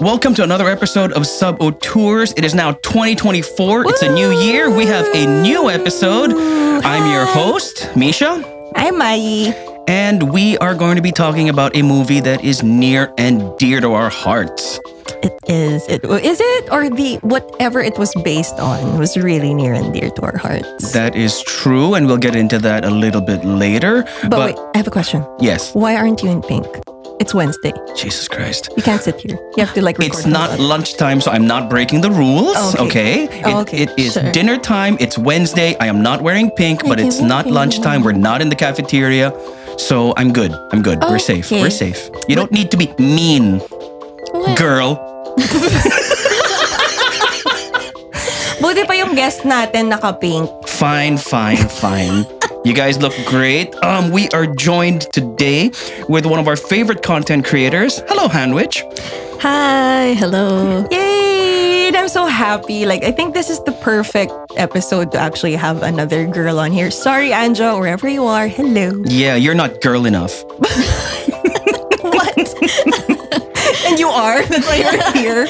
Welcome to another episode of Sub Tours. It is now 2024. It's a new year. We have a new episode. I'm your host, Misha, I'm Mai. and we are going to be talking about a movie that is near and dear to our hearts. It is. It is it or the whatever it was based on was really near and dear to our hearts. That is true, and we'll get into that a little bit later. but, wait, I have a question. yes, Why aren't you in pink? It's Wednesday. Jesus Christ. You can't sit here. You have to like. Record It's not lunchtime, so I'm not breaking the rules. Oh, okay. Okay. Oh, It- okay, it is sure. dinner time. It's Wednesday. I am not wearing pink, but it's not okay. lunchtime. We're not in the cafeteria. So I'm good. I'm good. We're safe. We're safe. You don't need to be mean, girl. Buti pa yung guest natin naka-pink. Fine, fine, fine. You guys look great. Um, we are joined today with one of our favorite content creators. Hello, Hannwich. Hi, hello. Yay! I'm so happy. Like I think this is the perfect episode to actually have another girl on here. Sorry, Anja, wherever you are. Hello. Yeah, you're not girl enough. What? and you are. That's why you're here.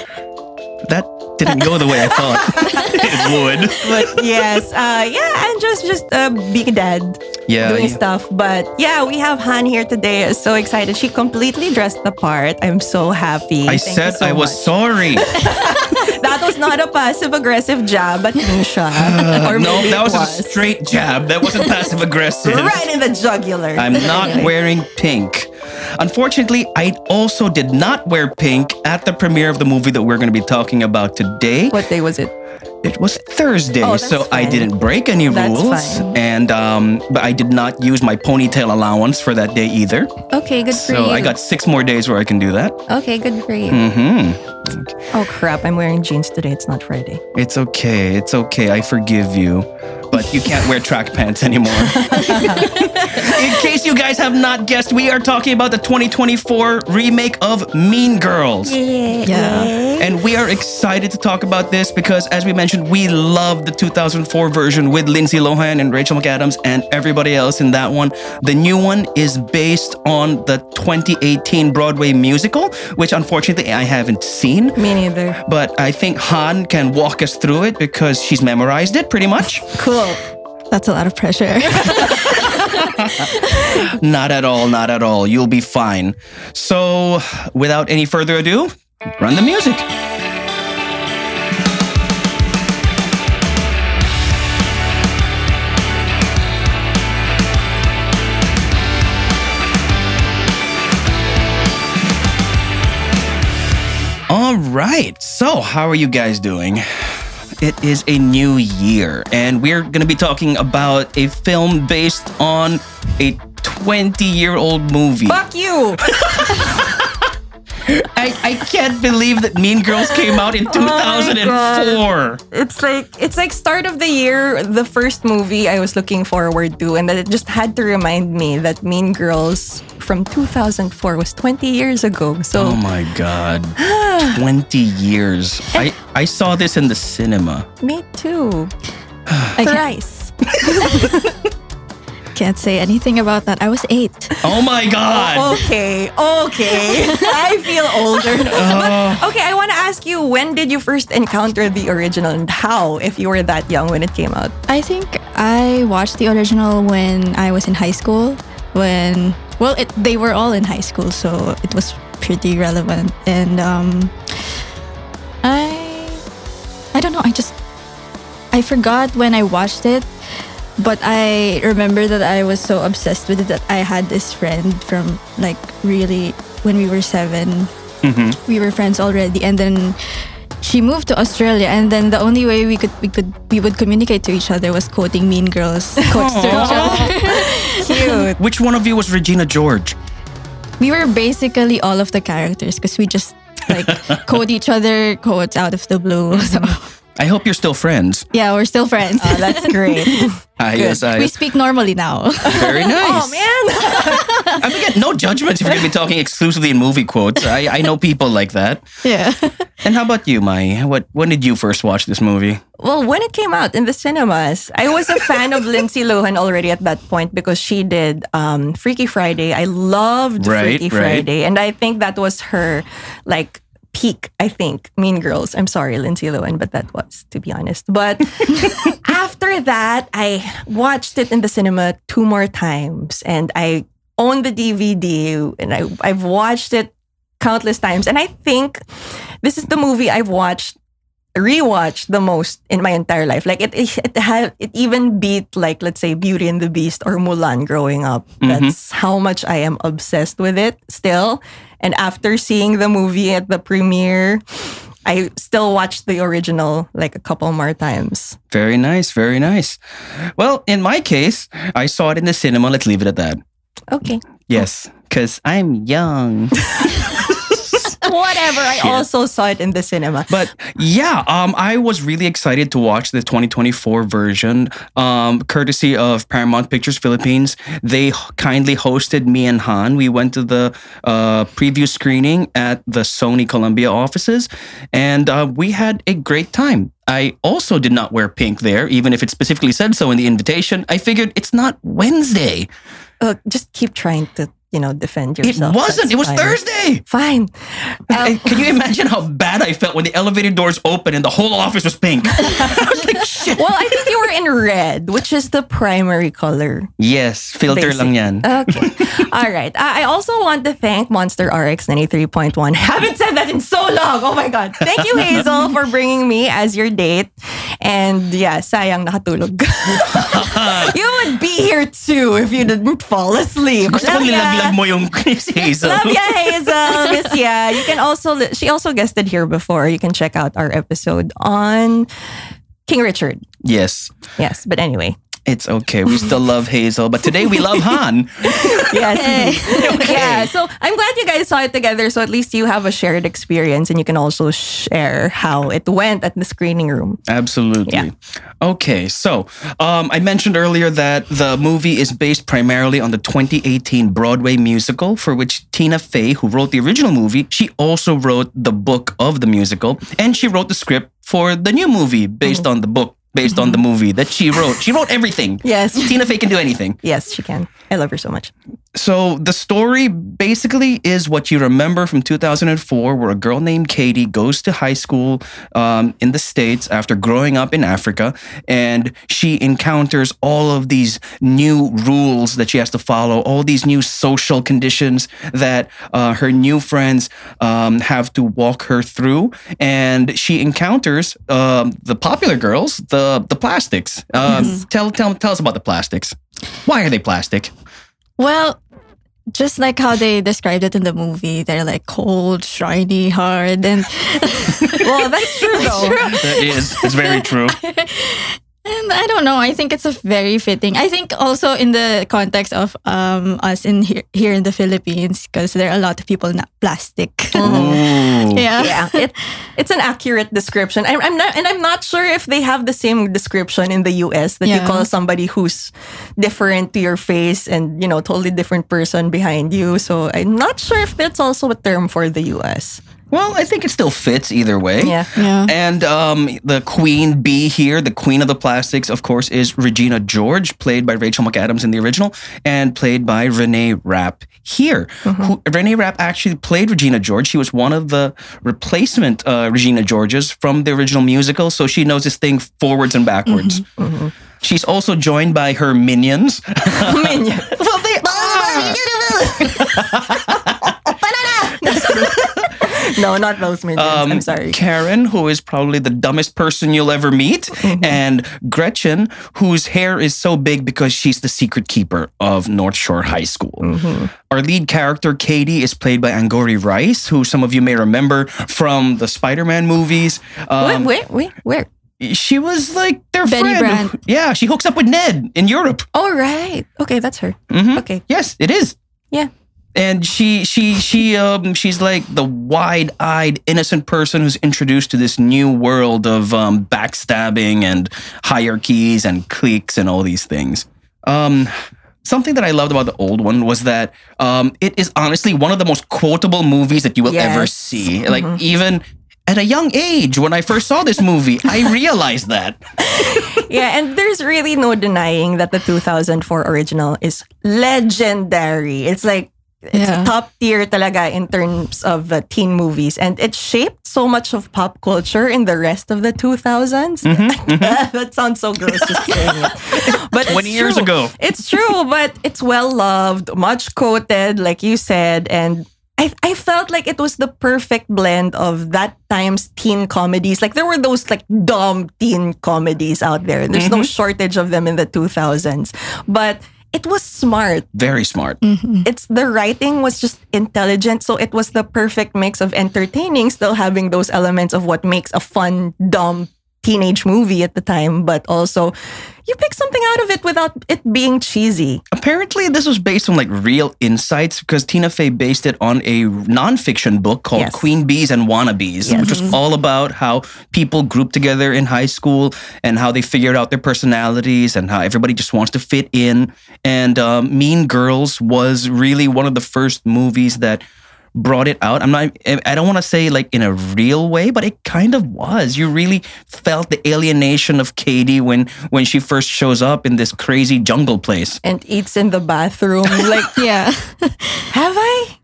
That didn't go the way I thought it would. But yes, uh, yeah, and just just a big dad Yeah. doing yeah. stuff. But yeah, we have Han here today. So excited. She completely dressed the part. I'm so happy. I Thank said so I was much. sorry. That was not a passive aggressive jab at Misha. or no, that it was, a straight jab. That wasn't passive aggressive. right in the jugular. I'm not Anyway. wearing pink. Unfortunately, I also did not wear pink at the premiere of the movie that we're going to be talking about today. What day was it? It was Thursday, Oh, so I didn't break any That's rules, fine. and um, but I did not use my ponytail allowance for that day either. Okay, good for you. So. I got six more days where I can do that. Okay, good for you. Mm-hmm. Oh crap! I'm wearing jeans today. It's not Friday. It's okay. It's okay. I forgive you. But you can't wear track pants anymore. In case you guys have not guessed, we are talking about the 2024 remake of Mean Girls. Yeah. And we are excited to talk about this because, as we mentioned, we love the 2004 version with Lindsay Lohan and Rachel McAdams and everybody else in that one. The new one is based on the 2018 Broadway musical, which unfortunately I haven't seen. Me neither. But I think Han can walk us through it because she's memorized it pretty much. Cool. That's a lot of pressure. not at all, not at all. You'll be fine. So, without any further ado, run the music. All right. So, how are you guys doing? It is a new year, and we're going to be talking about a film based on a 20 year old movie. Fuck you. I, I can't believe that Mean Girls came out in 2004. It's like it's like start of the year, the first movie I was looking forward to, and that it just had to remind me that Mean Girls from 2004 was 20 years ago. So Oh my god. 20 years. I, I saw this in the cinema. me too. I can't, Thrice. can't say anything about that. I was eight. Oh my god. Okay, okay. I feel older. But okay, I want to ask you, when did you first encounter the original and how, if you were that young when it came out? I think I watched the original when I was in high school. When well, it, they were all in high school, so it was pretty relevant. And um, I I don't know. I just I forgot when I watched it, but I remember that I was so obsessed with it that I had this friend from like really when we were 7 mm-hmm. We were friends already, and then she moved to Australia, and then the only way we could we could we would communicate to each other was quoting Mean Girls quotes to each other. Cute. Which one of you was Regina George? We were basically all of the characters because we just like quote each other quotes out of the blue. So mm-hmm. I hope you're still friends. yeah, we're still friends. Oh, that's great. I yes, I, we speak normally now. very nice. oh man. I mean, again, no judgments if you're going to be talking exclusively in movie quotes. I, I know people like that. yeah. And how about you, Mai? What when did you first watch this movie? Well, when it came out in the cinemas, I was a fan of Lindsay Lohan already at that point because she did um, Freaky Friday. I loved Right, Freaky right. Friday, and I think that was her like peak. I think Mean Girls. I'm sorry, Lindsay Lohan, but that was to be honest. But after that, I watched it in the cinema two more times, and I own the DVD, and I I've watched it countless times, and I think this is the movie I've watched rewatched the most in my entire life. Like it, it, it had it even beat like let's say Beauty and the Beast or Mulan growing up. Mm-hmm. That's how much I am obsessed with it still. And after seeing the movie at the premiere, I still watched the original like a couple more times. Very nice, very nice. Well, in my case, I saw it in the cinema. Let's leave it at that. Okay. Yes, because I'm young. Whatever. I also saw it in the cinema. But yeah, um, I was really excited to watch the 2024 version, um, courtesy of Paramount Pictures Philippines. They kindly hosted me and Han. We went to the uh, preview screening at the Sony Columbia offices, and uh, we had a great time. I also did not wear pink there, even if it specifically said so in the invitation. I figured it's not Wednesday. Uh, just keep trying to, you know, defend yourself. It wasn't. That's It was fine. Thursday. Fine. I- um, Can you imagine how bad I felt when the elevator doors opened and the whole office was pink? I was like, shit. Well, I think you were in red, which is the primary color. Yes, filter Basic. lang yan. Okay. All right. I I also want to thank Monster RX 93.1. Haven't said that in so long. Oh my God. Thank you, Hazel, for bringing me as your date. And yeah, sayang nakatulog. you would be here too if you didn't fall asleep. Gusto ko Love ya. nilaglag mo yung si Hazel. Love ya, Hazel. Miss ya. You can also, she also guested here before. You can check out our episode on King Richard. Yes, Yes. But anyway. It's okay. We still love Hazel, but today we love Han. Yes. Yeah. So I'm glad you guys saw it together. So at least you have a shared experience and you can also share how it went at the screening room. Absolutely. Yeah. Okay, so um, I mentioned earlier that the movie is based primarily on the 2018 Broadway musical, for which Tina Fey, who wrote the original movie, she also wrote the book of the musical, and she wrote the script for the new movie based on the book, based on the mm-hmm. movie that she wrote. She wrote everything. Yes. Tina Fey can do anything. Yes, she can. I love her so much. So the story basically is what you remember from 2004, where a girl named Cady goes to high school um, in the States after growing up in Africa, and she encounters all of these new rules that she has to follow, all these new social conditions that uh, her new friends um, have to walk her through, and she encounters um, the popular girls, the the plastics. Um, Tell tell tell us about the plastics. Why are they plastic? Well, just like how they described it in the movie, they're like cold, shiny, hard, and Well, that's true though. That is. It's very true. And I don't know. I think it's a very fitting. I think also in the context of um us in here, here in the Philippines, because there are a lot of people not plastic. Ooh. yeah. Yeah, it, it's an accurate description. I'm, I'm not, and I'm not sure if they have the same description in the U.S. that you call somebody who's different to your face and you know totally different person behind you. So I'm not sure if that's also a term for the U.S. Well, I think it still fits either way. Yeah. Yeah. And um, the queen bee here, the queen of the plastics, of course, is Regina George, played by Rachel McAdams in the original, and played by Renee Rapp here. Who, Renee Rapp actually played Regina George. She was one of the replacement uh, Regina Georges from the original musical, so she knows this thing forwards and backwards. She's also joined by her minions. Minion. well, they are. no, not those minions. Um, I'm sorry. Karen, who is probably the dumbest person you'll ever meet, and Gretchen, whose hair is so big because she's the secret keeper of North Shore High School. Our lead character, Cady, is played by Angourie Rice, who some of you may remember from the Spider Man movies. Um, wait, wait, wait, where? She was like their Betty friend. Brant. Yeah, she hooks up with Ned in Europe. All right. Okay, that's her. Mhm. Okay. Yes, it is. Yeah. And she she she um she's like the wide-eyed innocent person who's introduced to this new world of um backstabbing and hierarchies and cliques and all these things um something that i loved about the old one was that um it is honestly one of the most quotable movies that you will ever Yes. see like even at a young age when I first saw this movie. I realized that. yeah, and there's really no denying that the 2004 original is legendary. It's like it's Yeah. top tier talaga in terms of uh, teen movies and it shaped so much of pop culture in the rest of the 2000s. Mm-hmm, mm-hmm. that sounds so gross just saying it. But 20 it's years true. ago. It's true, but it's well loved, much quoted like you said and I, I felt like it was the perfect blend of that time's teen comedies. Like there were those like dumb teen comedies out there. There's no mm-hmm. shortage of them in the 2000s. But it was smart. Very smart. Mm-hmm. It's the writing was just intelligent. So it was the perfect mix of entertaining, still having those elements of what makes a fun, dumb teenage movie at the time, but also you pick something out of it without it being cheesy. Apparently, this was based on like real insights because Tina Fey based it on a nonfiction book called Yes. Queen Bees and Wannabes, Yes. which was all about how people group together in high school and how they figured out their personalities and how everybody just wants to fit in. And um, Mean Girls was really one of the first movies that brought it out. I'm not I don't want to say like in a real way, but it kind of was. You really felt the alienation of Cady when when she first shows up in this crazy jungle place. and eats in the bathroom. Like, Yeah. have I?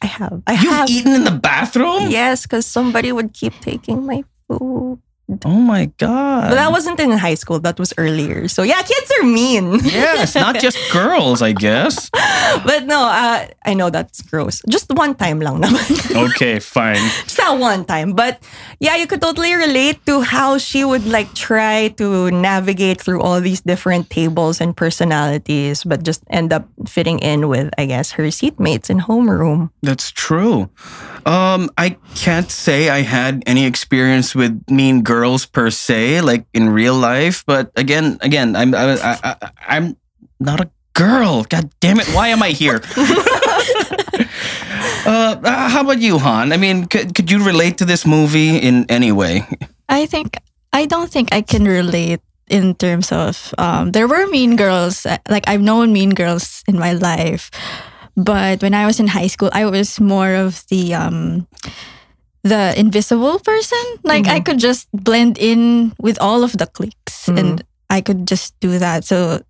I have. I You've have. eaten in the bathroom? Yes, because somebody would keep taking my food. Oh my god. But that wasn't in high school. That was earlier. So yeah, kids are mean. yes, not just girls, I guess. but no, uh, I know that's gross. Just one time lang naman. Okay, fine. Just that one time. But yeah, you could totally relate to how she would like try to navigate through all these different tables and personalities, but just end up fitting in with, I guess, her seatmates in homeroom. That's true. Um, I can't say I had any experience with mean girls per se, like in real life. But again, again, I'm I, I, I, I'm not a girl. God damn it! Why am I here? uh, how about you, Han? I mean, could, could you relate to this movie in any way? I think I don't think I can relate in terms of um, there were mean girls uh, like I've known mean girls in my life, but when I was in high school, I was more of the um, the invisible person. Like I mm-hmm. could just blend in with all of the cliques mm-hmm. and. I could just do that. So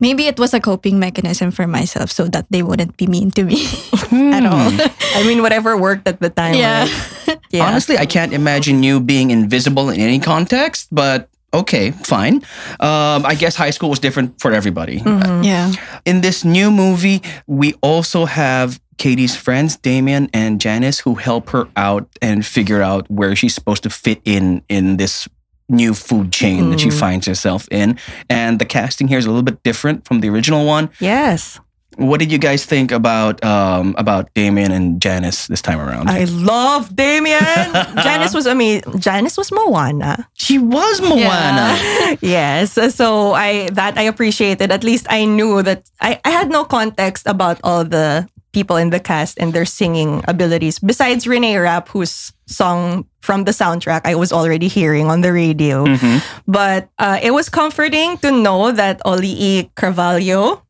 maybe it was a coping mechanism for myself so that they wouldn't be mean to me at hmm. all. I mean, whatever worked at the time. yeah. right? Yeah. Honestly, I can't imagine you being invisible in any context, but okay, fine. Um, I guess high school was different for everybody. Yeah. In this new movie, we also have Cady's friends, Damien and Janice, who help her out and figure out where she's supposed to fit in in this new food chain that she finds herself in. And the casting here is a little bit different from the original one. Yes. What did you guys think about um, about Damien and Janice this time around? I love Damien. Janice was I mean Janice was Moana. She was Moana. yes. So I that I appreciated. At least I knew that I, I had no context about all the people in the cast and their singing abilities. Besides Renee Rapp, whose song from the soundtrack I was already hearing on the radio. But uh, it was comforting to know that Auli'i Cravalho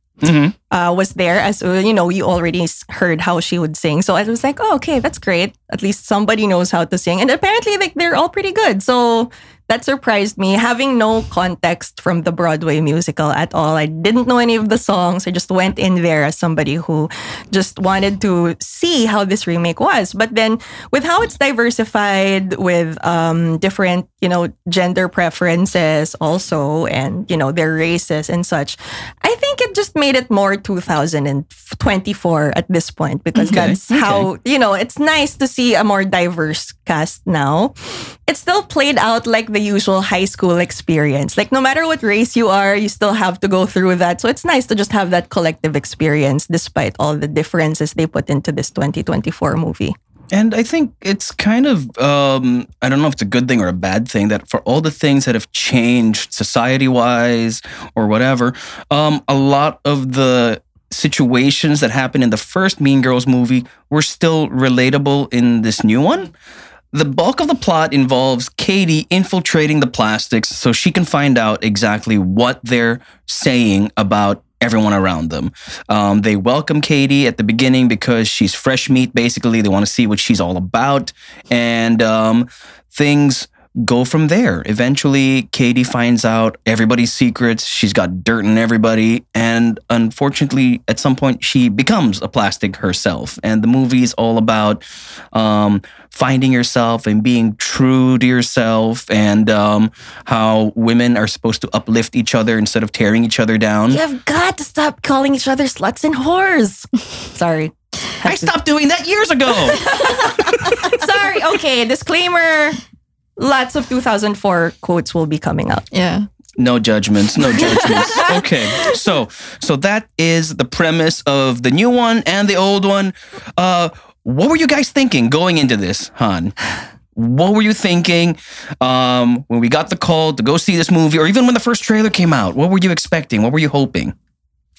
uh, was there as uh, you know you already heard how she would sing so i was like oh okay that's great at least somebody knows how to sing and apparently like they're all pretty good so that surprised me having no context from the broadway musical at all. I didn't know any of the songs. I just went in there as somebody who just wanted to see how this remake was. But then with how it's diversified with um, different you know gender preferences also and you know their races and such i think it just made it more 2024 at this point because Okay, that's okay. how you know it's nice to see a more diverse cast now. It still played out like the usual high school experience. Like no matter what race you are you still have to go through that. So it's nice to just have that collective experience despite all the differences they put into this 2024 movie. And I think it's kind of, um, I don't know if it's a good thing or a bad thing that for all the things that have changed society wise or whatever, um, a lot of the situations that happened in the first Mean Girls movie were still relatable in this new one. The bulk of the plot involves Cady infiltrating the plastics so she can find out exactly what they're saying about everyone around them. Um, they welcome Cady at the beginning because she's fresh meat. Basically, they want to see what she's all about, and um, things go from there. Eventually, Cady finds out everybody's secrets. She's got dirt in everybody. And unfortunately, at some point, she becomes a plastic herself. And the movie is all about um, finding yourself and being true to yourself and um, how women are supposed to uplift each other instead of tearing each other down. You've got to stop calling each other sluts and whores. Sorry. I stopped doing that years ago. Sorry. Okay, disclaimer. Lots of 2004 quotes will be coming out. Yeah. No judgments, no judgments. okay, so so that is the premise of the new one and the old one. Uh, what were you guys thinking going into this, Han? What were you thinking um, when we got the call to go see this movie, or even when the first trailer came out? What were you expecting? What were you hoping?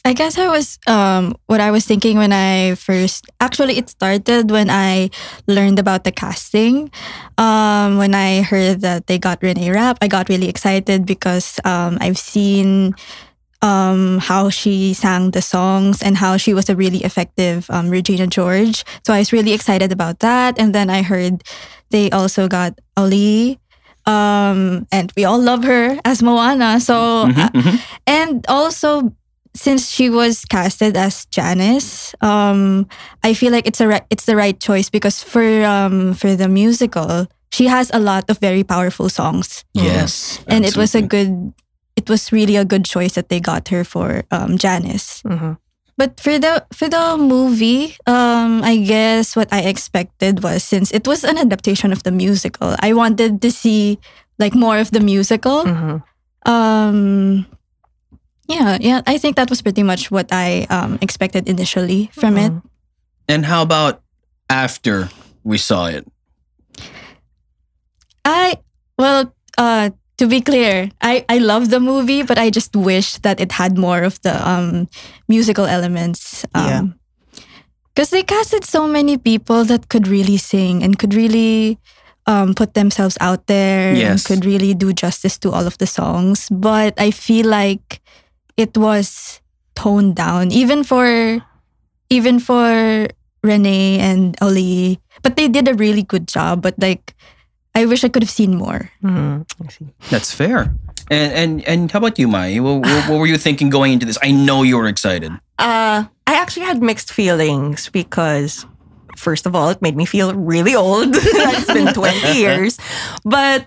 I guess I was um what I was thinking when I first actually it started when I learned about the casting. Um when I heard that they got Renee Rapp, I got really excited because um I've seen um how she sang the songs and how she was a really effective um Regina George. So I was really excited about that and then I heard they also got Ali um and we all love her as Moana. So Mhm, uh, mhm. and also since she was casted as Janice, um, I feel like it's a ri- it's the right choice because for um for the musical, she has a lot of very powerful songs, Yes, and it was a good, it was really a good choice that they got her for um Janice. Mhm. But for the for the movie, um, I guess what I expected was since it was an adaptation of the musical, I wanted to see like more of the musical. Mhm. Um, yeah, yeah. I think that was pretty much what I um, expected initially from it. Mhm. And how about after we saw it? I well, uh, to be clear, I I love the movie, but I just wish that it had more of the um musical elements. Yeah. Um, because they casted so many people that could really sing and could really um, put themselves out there and could really do justice to all of the songs. But I feel like it was toned down, even for even for Renee and Ali. But they did a really good job. But like, I wish I could have seen more. Mhm. I see. That's fair. And and and how about you, Mai? What, what, what were you thinking going into this? I know you were excited. Uh, I actually had mixed feelings because, first of all, it made me feel really old. it's been 20 years. But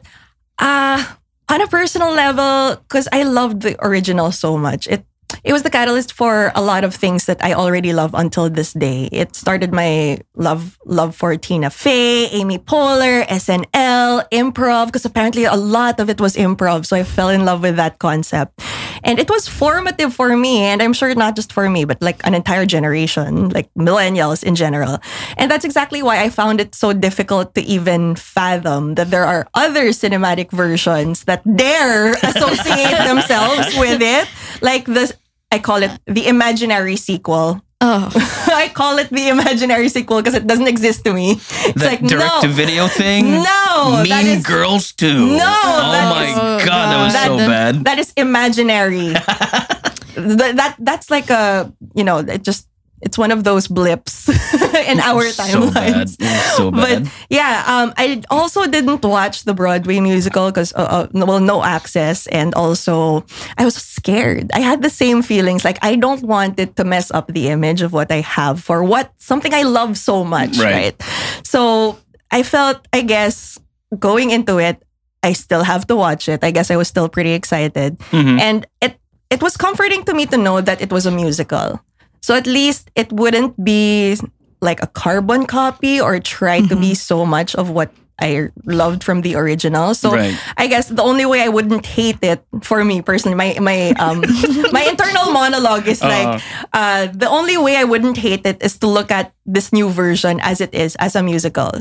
uh, on a personal level, because I loved the original so much, it it was the catalyst for a lot of things that I already love until this day. It started my love love for Tina Fey, Amy Poehler, SNL, improv, because apparently a lot of it was improv. So I fell in love with that concept. And it was formative for me, and I'm sure not just for me, but like an entire generation, like millennials in general. And that's exactly why I found it so difficult to even fathom that there are other cinematic versions that dare associate themselves with it. Like this, I call it the imaginary sequel. Oh, I call it the imaginary sequel because it doesn't exist to me. It's That like, direct no. to video thing? No, Mean that is- Girls too. No, Oh that my is- Oh, god, that was God. so bad. that is imaginary. that, that that's like a you know it just it's one of those blips in our timelines. So bad. But yeah, um, I also didn't watch the Broadway musical because, uh, uh, well, no access, and also I was scared. I had the same feelings. Like I don't want it to mess up the image of what I have for what something I love so much, Right. right? So I felt, I guess, going into it, I still have to watch it. I guess I was still pretty excited, Mhm. and it it was comforting to me to know that it was a musical. So at least it wouldn't be like a carbon copy or try to be so much of what I loved from the original. So Right. I guess the only way I wouldn't hate it for me personally, my my um my internal monologue is like uh the only way I wouldn't hate it is to look at this new version as it is as a musical.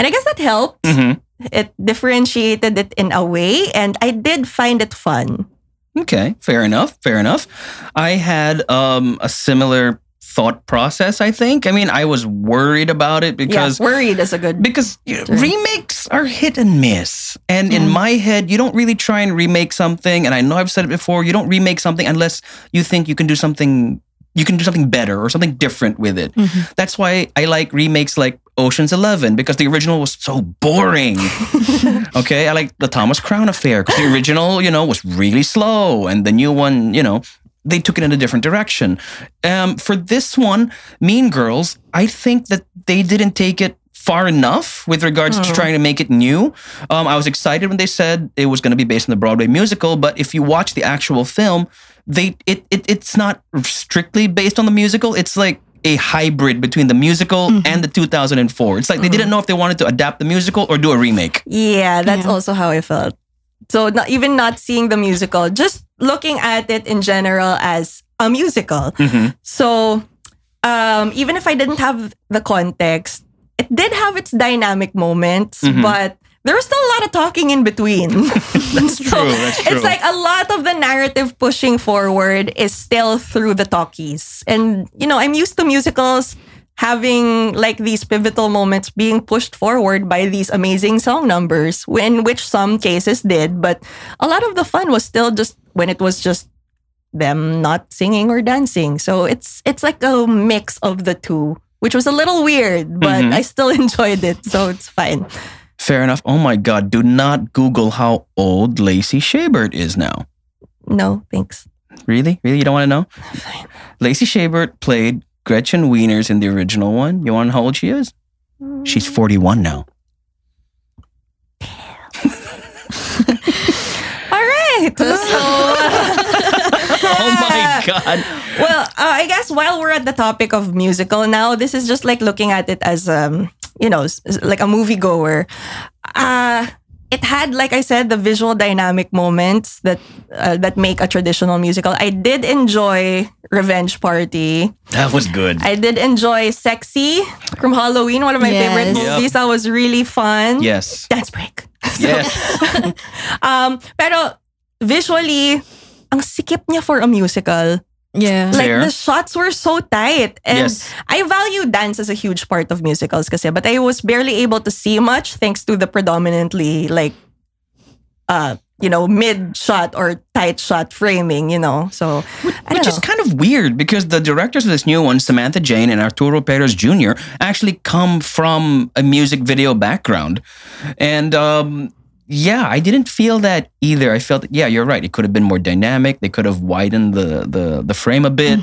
And I guess that helped. Mhm. It differentiated it in a way and I did find it fun. Okay, fair enough. Fair enough. I had um, a similar thought process. I think. I mean, I was worried about it because yeah, worried is a good. because remakes are hit and miss. And in my head, you don't really try and remake something. And I know I've said it before. You don't remake something unless you think you can do something. You can do something better or something different with it. That's why I like remakes like Ocean's Eleven because the original was so boring. okay, I like the Thomas Crown Affair because the original, you know, was really slow, and the new one, you know, they took it in a different direction. Um, for this one, Mean Girls, I think that they didn't take it far enough with regards to trying to make it new. Um, I was excited when they said it was going to be based on the Broadway musical, but if you watch the actual film, they it, it it's not strictly based on the musical. It's like a hybrid between the musical and the 2004. It's like they didn't know if they wanted to adapt the musical or do a remake. Yeah, that's Yeah. also how I felt. So not even not seeing the musical, just looking at it in general as a musical. Mhm. So um, even if I didn't have the context, it did have its dynamic moments, Mhm. but there was still a lot of talking in between. That's true. That's true. It's like a lot of the narrative pushing forward is still through the talkies. And, you know, I'm used to musicals having like these pivotal moments being pushed forward by these amazing song numbers, in which some cases did. But a lot of the fun was still just when it was just them not singing or dancing. So it's it's like a mix of the two, which was a little weird, but Mhm. I still enjoyed it. So it's fine. Fair enough. Oh my God. Do not Google how old Lacey Chabert is now. No, thanks. Really? Really? You don't want to know? Lacey Chabert played Gretchen Wieners in the original one. You want to know how old she is? She's 41 now. All right. So Oh my God. well, uh, I guess while we're at the topic of musical now, this is just like looking at it as um, you know, s- s- like a moviegoer. Uh it had, like I said, the visual dynamic moments that uh, that make a traditional musical. I did enjoy Revenge Party. That was good. I did enjoy Sexy from Halloween, one of my favorite Yes. Yep. movies. That was really fun. yes. Dance break. Yes. Um, pero visually, ang sikip niya for a musical. Yeah. Like Fair. the shots were so tight. And Yes. I value dance as a huge part of musicals kasi, but I was barely able to see much thanks to the predominantly like uh you know, mid shot or tight shot framing, you know. So I Which don't is kind of weird because the directors of this new one, Samantha Jayne and Arturo Perez Jr., actually come from a music video background. And um, yeah, I didn't feel that either. I felt, yeah, you're right. It could have been more dynamic. They could have widened the the, the frame a bit.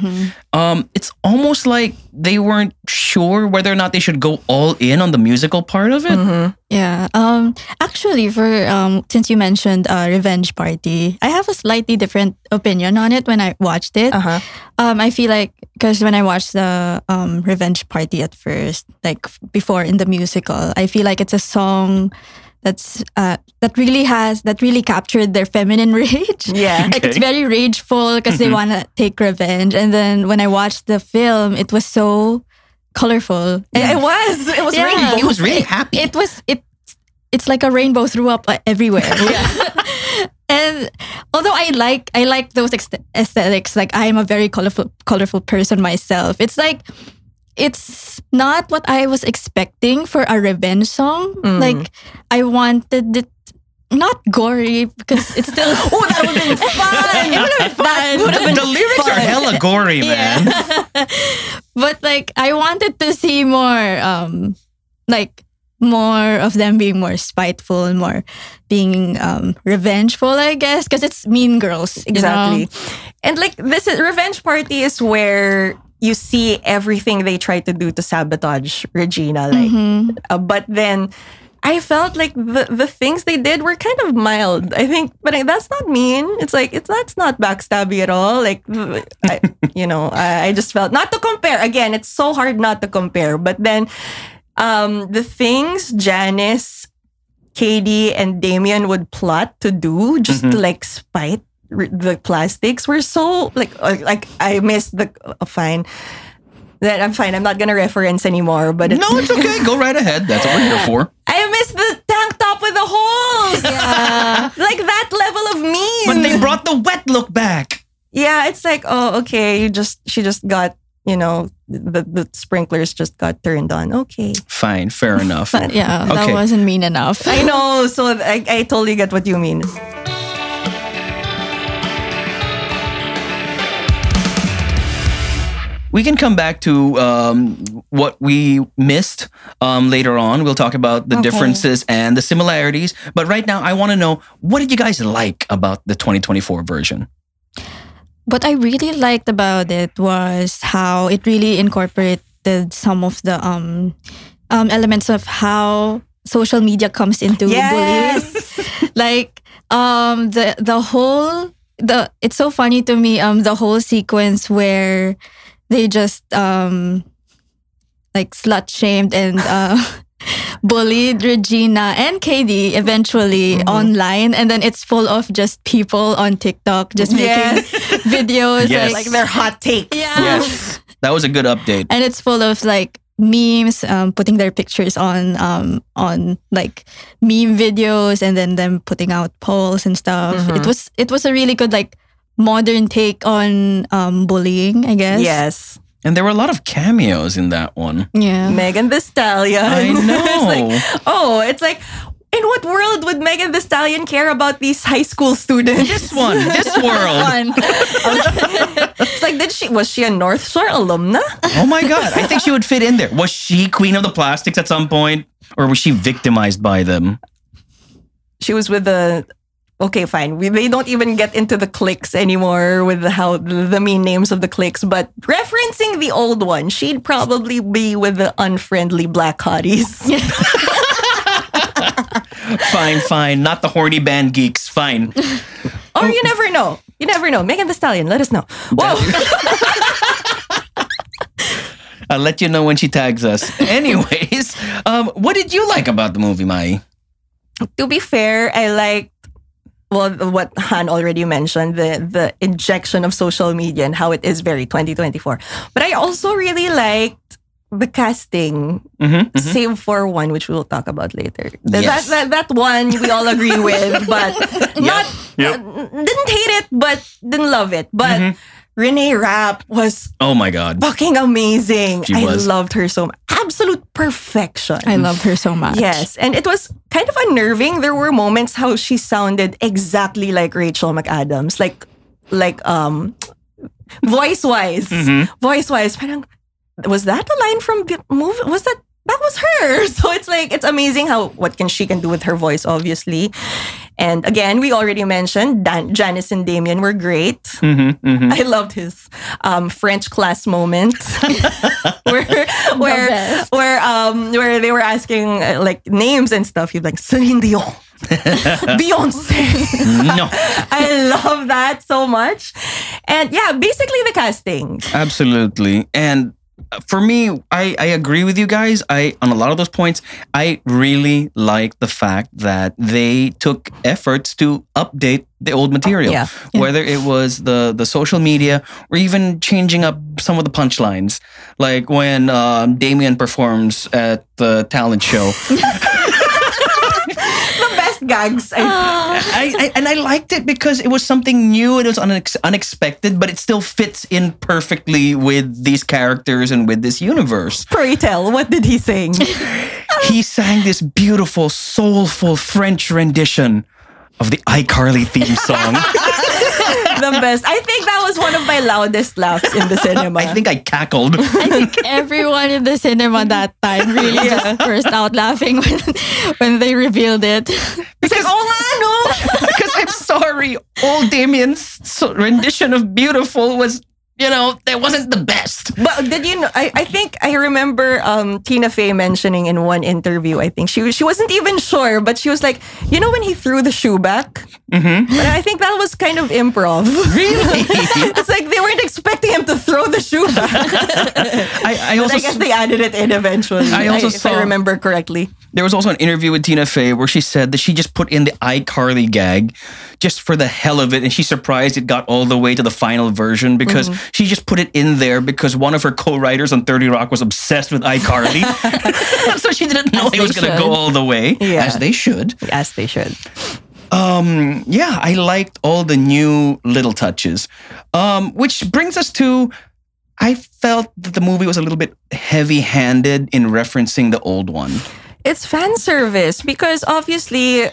Um, it's almost like they weren't sure whether or not they should go all in on the musical part of it. Mhm. Yeah. Um actually for um since you mentioned uh Revenge Party, I have a slightly different opinion on it when I watched it. Uh-huh. Um I feel like because when I watched the um Revenge Party at first, like before in the musical, I feel like it's a song that's uh that really has that really captured their feminine rage. Yeah. Like it's very rageful because they want to take revenge. And then when I watched the film, it was so colorful. It, it was. It was Yeah. rainbow. He was really happy. It was it. It's like a rainbow threw up uh, everywhere. and although I like I like those aesthetics, like I am a very colorful colorful person myself. It's like it's not what I was expecting for a revenge song. Mm. Like I wanted it not gory because it's still Oh, that would have been fun. it would have been fun. would have been the lyrics are fun. hella gory, man. but like I wanted to see more um like more of them being more spiteful and more being um revengeful I guess because it's mean girls you know? Exactly. And like this is revenge party is where you see everything they try to do to sabotage Regina. Like Mhm. uh, but then I felt like the, the things they did were kind of mild. I think, but I, that's not mean. It's like it's that's not backstabby at all. Like, I, you know, I, I just felt not to compare. Again, it's so hard not to compare. But then, um, the things Janice, Cady, and Damien would plot to do just to like spite r- the plastics were so like uh, like I missed the uh, fine. That I'm fine. I'm not gonna reference anymore. But it's, no, it's okay. Go right ahead. That's what we're here for. I missed the tank top with the holes. Yeah. like that level of mean. But they brought the wet look back. yeah, it's like, oh, okay, you just she just got you know, the, the sprinklers just got turned on. Okay. Fine, fair enough. Yeah, that wasn't mean enough. I know. So I, I totally get what you mean. We can come back to um, what we missed um, later on. We'll talk about the Okay. differences and the similarities. But right now, I want to know what did you guys like about the 2024 version? What I really liked about it was how it really incorporated some of the um, um, elements of how social media comes into bullying. like um, the the whole the it's so funny to me um the whole sequence where they just um like slut shamed and uh bullied Regina and Cady eventually online and then it's full of just people on TikTok just making videos Yes. like their hot takes. yeah Yes, that was a good update. and it's full of like memes um, putting their pictures on um, on like meme videos and then them putting out polls and stuff Mm-hmm. it was it was a really good like modern take on um, bullying i guess Yes. And there were a lot of cameos in that one. yeah Megan Thee Stallion. I know. it's like, oh, it's like, in what world would Megan Thee Stallion care about these high school students? This one, this world. Fun. it's like, did she was she a North Shore alumna? Oh my God, I think she would fit in there. Was she queen of the plastics at some point? Or was she victimized by them? She was with the. Okay, fine. We, they don't even get into the cliques anymore with how the mean names of the cliques, but referencing the old one, she'd probably be with the unfriendly black hotties. Fine, fine. Not the horny band geeks. Fine. or you never know. You never know. Megan Thee Stallion, let us know. Whoa. I'll let you know when she tags us. Anyways, um, what did you like about the movie, Mai? to be fair, I liked well what Han already mentioned the the injection of social media and how it is very 2024. But I also really liked the casting, Mm-hmm, save for one, which we will talk about later. Yes. That, that that one we all agree with, but not Yep. uh, didn't hate it, but didn't love it. But Mm-hmm. Renee Rapp was Oh my God. fucking amazing. She I was. loved her so much. Absolute perfection. i loved her so much Yes, and it was kind of unnerving. There were moments how she sounded exactly like Rachel McAdams, like like um voice wise, voice wise. Parang was that a line from the movie? Was that that was her? So it's like it's amazing how what can she can do with her voice, obviously. And again, we already mentioned Dan, Janice and Damien were great. I loved his um, French class moment where where where um where they were asking uh, like names and stuff. You'd like Celine Dion, Beyonce. No, I love that so much. And yeah, basically the casting. absolutely. And for me, I, I agree with you guys. I on a lot of those points, I really like the fact that they took efforts to update the old material. Yeah. Whether it was the the social media or even changing up some of the punchlines, like when um, Damien performs at the talent show. The best gags. I, I, I and I liked it because it was something new and it was unex- unexpected, but it still fits in perfectly with these characters and with this universe. pray tell, what did he sing? He sang this beautiful, soulful French rendition of the iCarly theme song. the best. I think that was one of my loudest laughs in the cinema. I think I cackled. I think everyone in the cinema that time really just burst out laughing when, when they revealed it. It's like, oh nga, no. because I'm sorry, old Damien's rendition of Beautiful was, you know, that wasn't the best. But did you know? I, I think I remember um, Tina Fey mentioning in one interview. I think she she wasn't even sure, but she was like, you know, when he threw the shoe back. Mm-hmm. But I think that was kind of improv. Really? it's like they weren't expecting him to throw the shoe back. I, I also I guess they added it in eventually. I also if saw- I remember correctly. There was also an interview with Tina Fey where she said that she just put in the iCarly gag just for the hell of it. And she's surprised it got all the way to the final version because Mm-hmm. she just put it in there because one of her co writers on 30 Rock was obsessed with iCarly. so she didn't know As it was going to go all the way, Yeah. as they should. As they should. Um, yeah, I liked all the new little touches. Um, which brings us to I felt that the movie was a little bit heavy-handed in referencing the old one. It's fan service because obviously,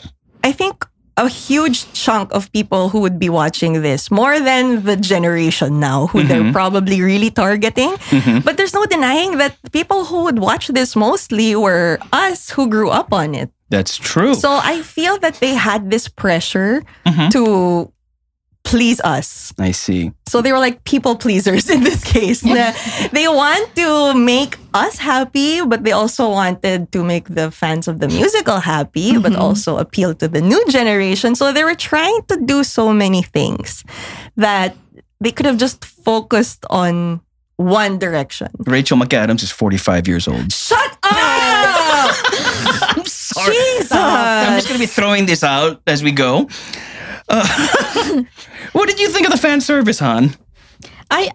I think a huge chunk of people who would be watching this, more than the generation now who they're mm-hmm. probably really targeting. Mm-hmm. But there's no denying that people who would watch this mostly were us who grew up on it. That's true. So I feel that they had this pressure mm-hmm. to please us. I see. So they were like people pleasers in this case. They want to make us happy, but they also wanted to make the fans of the musical happy, but also appeal to the new generation. So they were trying to do so many things that they could have just focused on one direction. Rachel McAdams is 45 years old. Shut up! I'm sorry. Jesus! I'm just going to be throwing this out as we go. Uh, what did you think of the fan service, Han? I,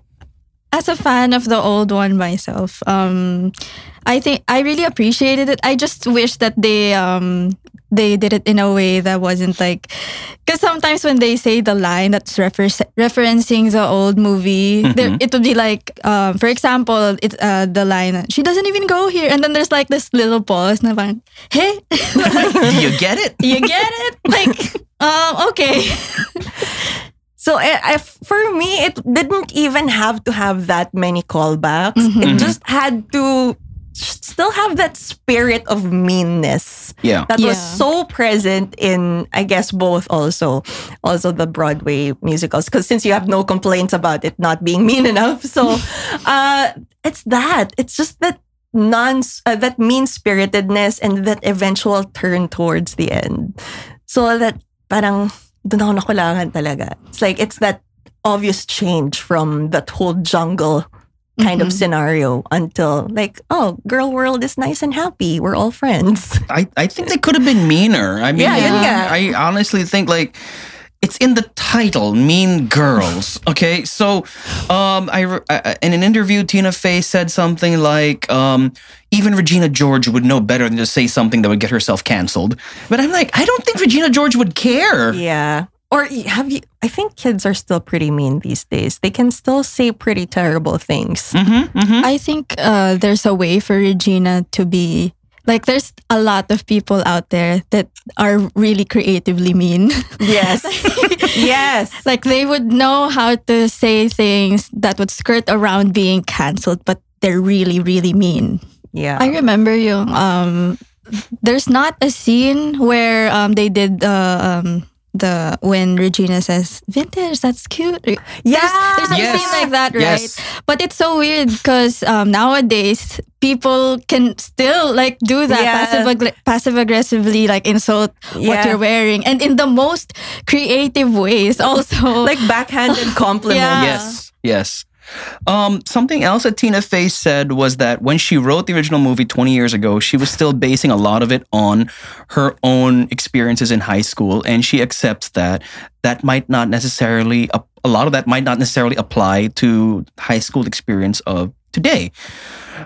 as a fan of the old one myself, um, I think I really appreciated it. I just wish that they um they did it in a way that wasn't like because sometimes when they say the line that's refer- referencing the old movie, there, it would be like um for example, it uh the line she doesn't even go here, and then there's like this little pause, na parang, hey, Do you get it? you get it? Like um okay. So I, I, for me, it didn't even have to have that many callbacks. It just had to still have that spirit of meanness Yeah. that was so present in, I guess, both also, also the Broadway musicals. Because since you have no complaints about it not being mean enough, so uh, it's that. It's just that non, uh, that mean spiritedness and that eventual turn towards the end. So that parang doon ako nakulangan talaga. It's like it's that obvious change from that whole jungle kind of scenario until like oh girl world is nice and happy we're all friends I, I think they could have been meaner. I mean, Yeah, nga. I honestly think like it's in the title, Mean Girls. Okay, so um, I, I in an interview, Tina Fey said something like, um, even Regina George would know better than to say something that would get herself canceled. But I'm like, I don't think Regina George would care. yeah or have you i think kids are still pretty mean these days they can still say pretty terrible things I think uh, there's a way for Regina to be like. There's a lot of people out there that are really creatively mean. yes yes like they would know how to say things that would skirt around being canceled, but they're really, really mean. yeah I remember you um, there's not a scene where um they did uh, um the when Regina says vintage that's cute yeah there's something Yes. like that right Yes. but it's so weird because um, nowadays people can still like do that Yeah. passive ag- passive aggressively like insult what you're wearing and in the most creative ways also like backhanded compliment Yeah. Yes, yes. Um, something else that Tina Fey said was that when she wrote the original movie 20 years ago, she was still basing a lot of it on her own experiences in high school, and she accepts that that might not necessarily a, a lot of that might not necessarily apply to high school experience of today.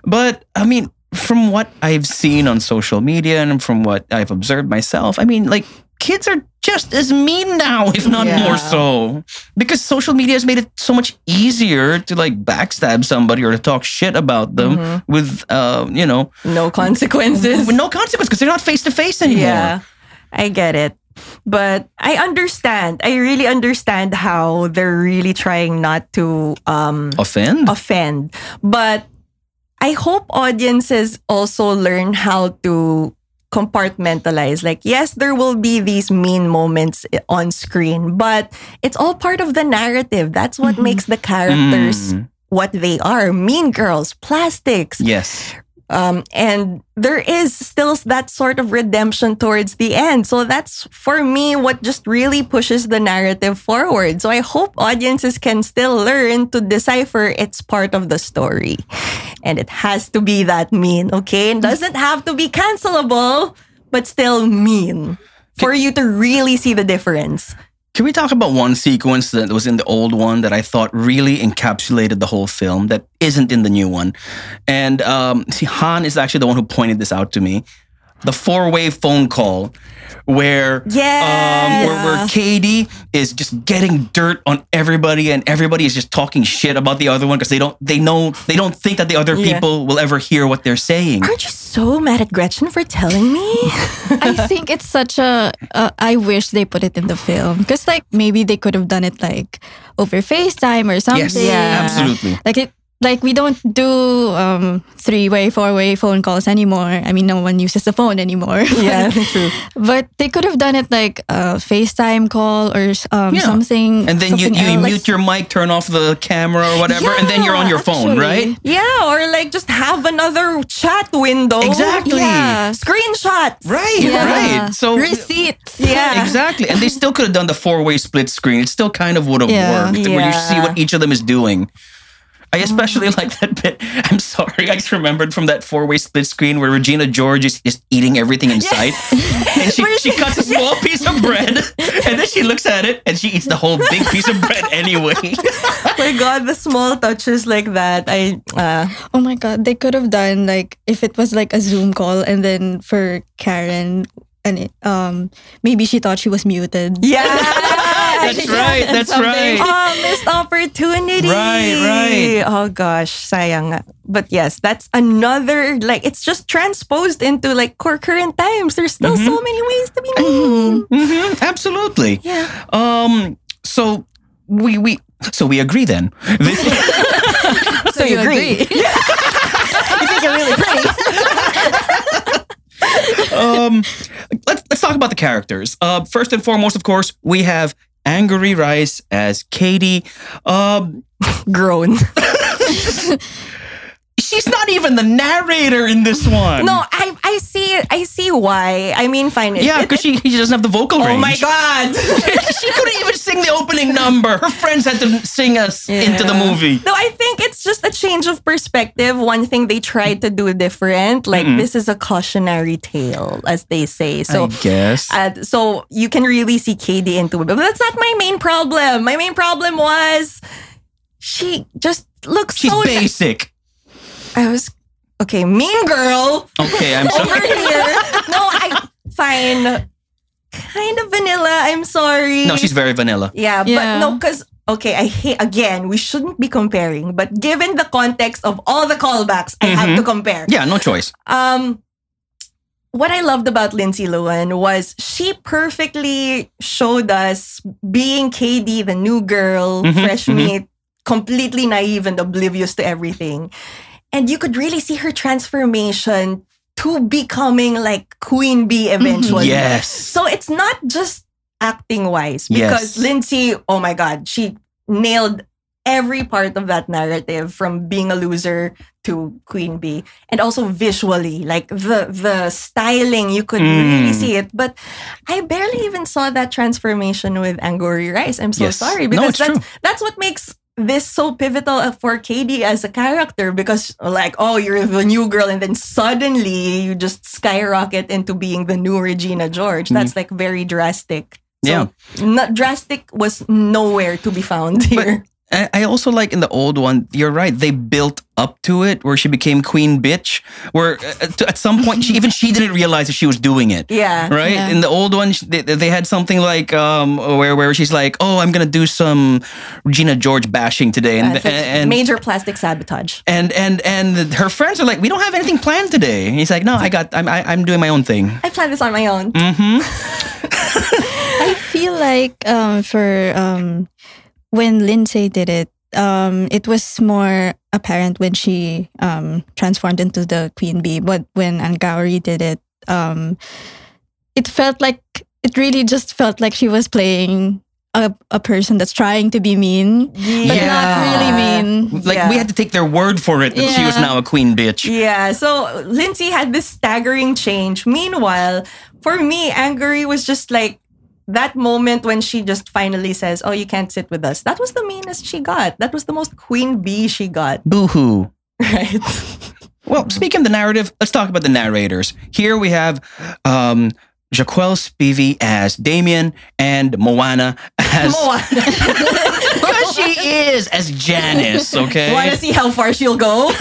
But I mean, from what I've seen on social media and from what I've observed myself, I mean, like kids are just as mean now, if not Yeah. more so. Because social media has made it so much easier to like backstab somebody or to talk shit about them with, uh, you know, no consequences with no consequence because they're not face to face anymore. Yeah, I get it. But I understand. I really understand how they're really trying not to um, Offend? offend. But I hope audiences also learn how to compartmentalize. Like, yes, there will be these mean moments on screen, but it's all part of the narrative. That's what makes the characters Mm. what they are mean girls, plastics, Yes. Um, and there is still that sort of redemption towards the end. So that's for me what just really pushes the narrative forward. So I hope audiences can still learn to decipher it's part of the story. And it has to be that mean, okay? It doesn't have to be cancelable, but still mean for you to really see the difference. Can we talk about one sequence that was in the old one that I thought really encapsulated the whole film that isn't in the new one? And um, see, Han is actually the one who pointed this out to me. The four way phone call where Yes. um, where, where Cady is just getting dirt on everybody and everybody is just talking shit about the other one because they don't they know they don't think that the other Yeah. people will ever hear what they're saying. Aren't you so mad at Gretchen for telling me? I think it's such a. Uh, I wish they put it in the film because, like, maybe they could have done it like over FaceTime or something. Yes, Yeah. absolutely. Like it. Like we don't do um, three-way, four-way phone calls anymore. I mean, no one uses the phone anymore. yeah, true. but they could have done it like a FaceTime call or um, Yeah. something. And then you, something you else. mute your mic, turn off the camera or whatever, and then you're on your phone, right? Yeah, or like just have another chat window. Exactly. Yeah. Screenshot. Right, Yeah. right. So receipts. Yeah. exactly, and they still could have done the four-way split screen. It still kind of would have Yeah. worked, where you see what each of them is doing. I especially like that bit. I'm sorry, I just remembered from that four-way split screen where Regina George is just eating everything in sight, and she she she- cuts a small piece of bread, and then she looks at it and she eats the whole big piece of bread anyway. my God, the small touches like that. I uh, Oh my god, they could have done like if it was like a Zoom call and then for Karen and it, um maybe she thought she was muted. yeah. That's right. That's right. Oh, missed opportunity. Right, right. Oh gosh, sayang. But yes, that's another like it's just transposed into like core current times. There's still so many ways to be mean. hmm absolutely. Yeah. Um. So we we so we agree then. So you agree? you think you're really pretty? um. Let's let's talk about the characters. Uh. First and foremost, of course, we have Angourie Rice as Cady. Um. Grown. She's not even the narrator in this one. No, I I see I see why. I mean, fine. Yeah, because she, she doesn't have the vocal range. Oh my god. she couldn't even sing the opening number. Her friends had to sing us into the movie. No, I think it's just a change of perspective. One thing they tried to do different, like this is a cautionary tale, as they say. So, I guess. uh, so you can really see Cady into it. But that's not my main problem. My main problem was she just looks She's so. basic. I was okay. Mean girl Okay, I'm sorry. over here. No, I fine. Kind of vanilla. I'm sorry. No, she's very vanilla. Yeah, but no, because okay, I hate again. We shouldn't be comparing, but given the context of all the callbacks, I have to compare. Mm-hmm. Yeah, no choice. Um, what I loved about Lindsay Lohan was she perfectly showed us being Cady, the new girl, Mhm, fresh mhm. meat, completely naive and oblivious to everything, and you could really see her transformation to becoming like Queen Bee eventually. Yes. So it's not just acting wise because Yes. Lindsay, oh my God, she nailed every part of that narrative from being a loser to Queen Bee and also visually like the the styling you could really Mm. see it but I barely even saw that transformation with Angourie Rice I'm so Yes. sorry No, because it's that's true. that's what makes this so pivotal for Cady as a character because like oh you're the new girl and then suddenly you just skyrocket into being the new Regina George. Mm-hmm. That's like very drastic. So Yeah. not drastic was nowhere to be found here I I also like in the old one, you're right, they built up to it where she became queen bitch, where uh, at some point, she, even she didn't realize that she was doing it. yeah Right Yeah. in the old one, they, they had something like um where where she's like, oh, I'm gonna do some Regina George bashing today, and That's like and major plastic sabotage and and and her friends are like, we don't have anything planned today. And he's like, no, I got, I'm I, I'm doing my own thing. I planned this on my own Mm-hmm. I feel like um for um when Lindsay did it, um it was more apparent when she um transformed into the queen bee, but when Angourie did it, um it felt like it really just felt like she was playing a, a person that's trying to be mean, but Yeah. not really mean. Like Yeah. we had to take their word for it that she was now a queen bitch. Yeah, so Lindsay had this staggering change. Meanwhile, for me, Angourie was just like that moment when she just finally says, Oh, you can't sit with us. That was the meanest she got. That was the most queen bee she got. Boo hoo. Right. Well, speaking of the narrative, let's talk about the narrators. Here we have um, Jaquel Spivey as Damian and Moana as Well, she is as Janice. Okay, Want to see how far she'll go?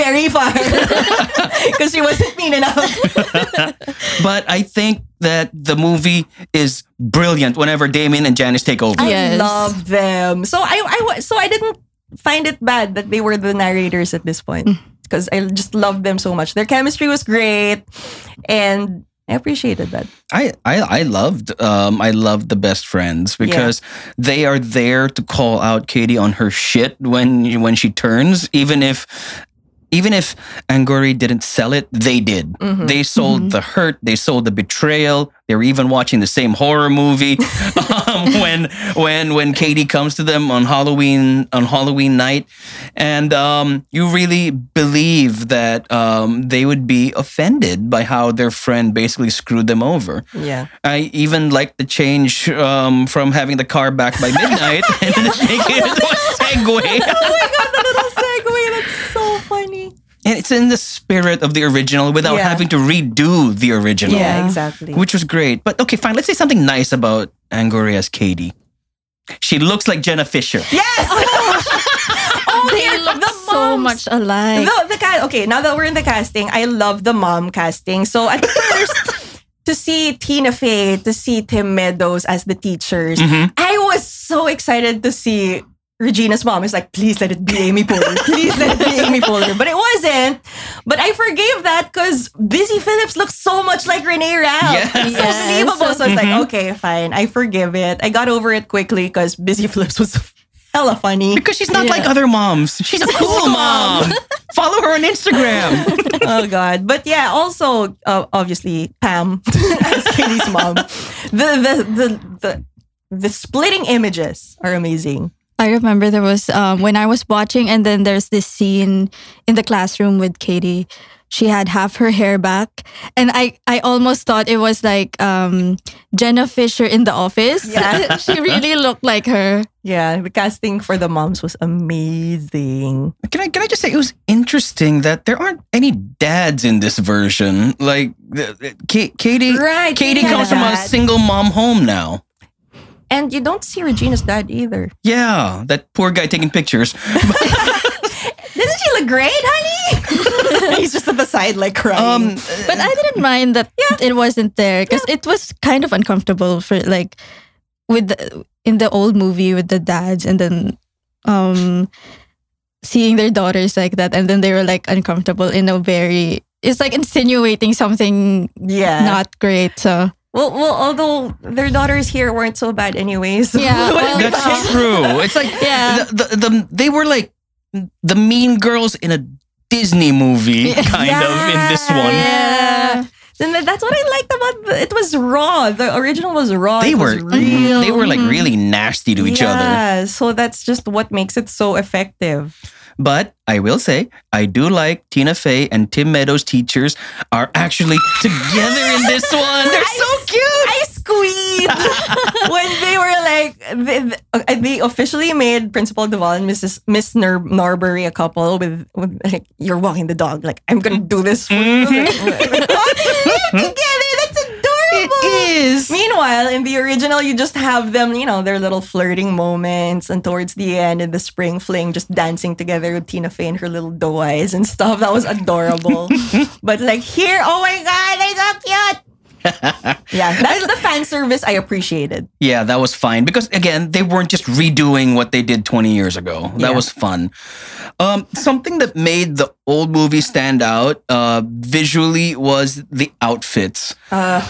Not very far because she wasn't mean enough. But I think that the movie is brilliant whenever Damian and Janice take over. Yes. I love them. So I, I so I didn't find it bad that they were the narrators at this point because I just loved them so much. Their chemistry was great, and I appreciated that. I, I I loved um I loved the best friends because they are there to call out Cady on her shit when when she turns even if even if Angourie didn't sell it they did they sold the hurt they sold the betrayal they were even watching the same horror movie um, when when when Cady comes to them on Halloween on Halloween night and um, you really believe that um, they would be offended by how their friend basically screwed them over Yeah. I even like the change um, from having the car back by midnight and making it a Segway. Oh my god, segue. That's so funny. and it's in the spirit of the original without Yeah. having to redo the original, Yeah, exactly. which was great. But okay, fine. Let's say something nice about Angourie's Cady. She looks like Jenna Fischer. yes. oh, They yeah, look the so much alike. The, the ca- okay, now that we're in the casting, I love the mom casting. So at first, to see Tina Fey, to see Tim Meadows as the teachers, Mhm. I was so excited to see Regina's mom. is like, please let it be Amy Poehler. Please let it be Amy Poehler. But it wasn't. But I forgave that because Busy Phillips looks so much like Renee Rapp. Yes. It's Yes. unbelievable. So I was like, okay, fine. I forgive it. I got over it quickly because Busy Phillips was hella funny. Because she's not Yeah. like other moms. She's a cool mom. Follow her on Instagram. oh god but yeah also uh, obviously pam as Cady's mom the, the the the the splitting images are amazing I remember there was um, when I was watching, and then there's this scene in the classroom with Cady. She had half her hair back, and I I almost thought it was like um, Jenna Fischer in the office. Yeah. she really looked like her. yeah the casting for the moms was amazing Can I can I just say it was interesting that there aren't any dads in this version. Like the- the- Cady, Right, Cady Cady comes from a single mom home now. And you don't see regina's dad either. Yeah, that poor guy taking pictures. doesn't she look great honey? He's just at the side like crying. Um, But I didn't mind that it wasn't there because it was kind of uncomfortable for like with the, in the old movie with the dads and then um seeing their daughters like that. And then they were like uncomfortable in a very it's like insinuating something yeah. not great so well well although their daughters here weren't so bad anyways Yeah, well, that's true. It's like Yeah. the, the, the they were like the mean girls in a Disney movie, kind of in this one. yeah Then that- that's what I liked about the, it was raw. The original was raw. They It were was real. they were like mm-hmm. really nasty to each other. Yeah, so that's just what makes it so effective. But I will say, I do like Tina Fey and Tim Meadows' teachers are actually together in this one. They're so cute. I squeaked when they were like they, they- officially made Principal Duval and Mrs. Miss Nor- Norbury a couple with, with like you're walking the dog. Like I'm gonna do this for you. Mm-hmm. Like, oh, together. It is. Meanwhile, in the original, you just have them, you know, their little flirting moments, and towards the end, in the spring fling, just dancing together with Tina Fey and her little doe eyes and stuff. That was adorable. but like here, oh my god, they're so cute. yeah, that's the fan service I appreciated. Yeah, that was fine because again, they weren't just redoing what they did 20 years ago. That Yeah. was fun. Um, something that made the old movie stand out uh, visually was the outfits. Uh,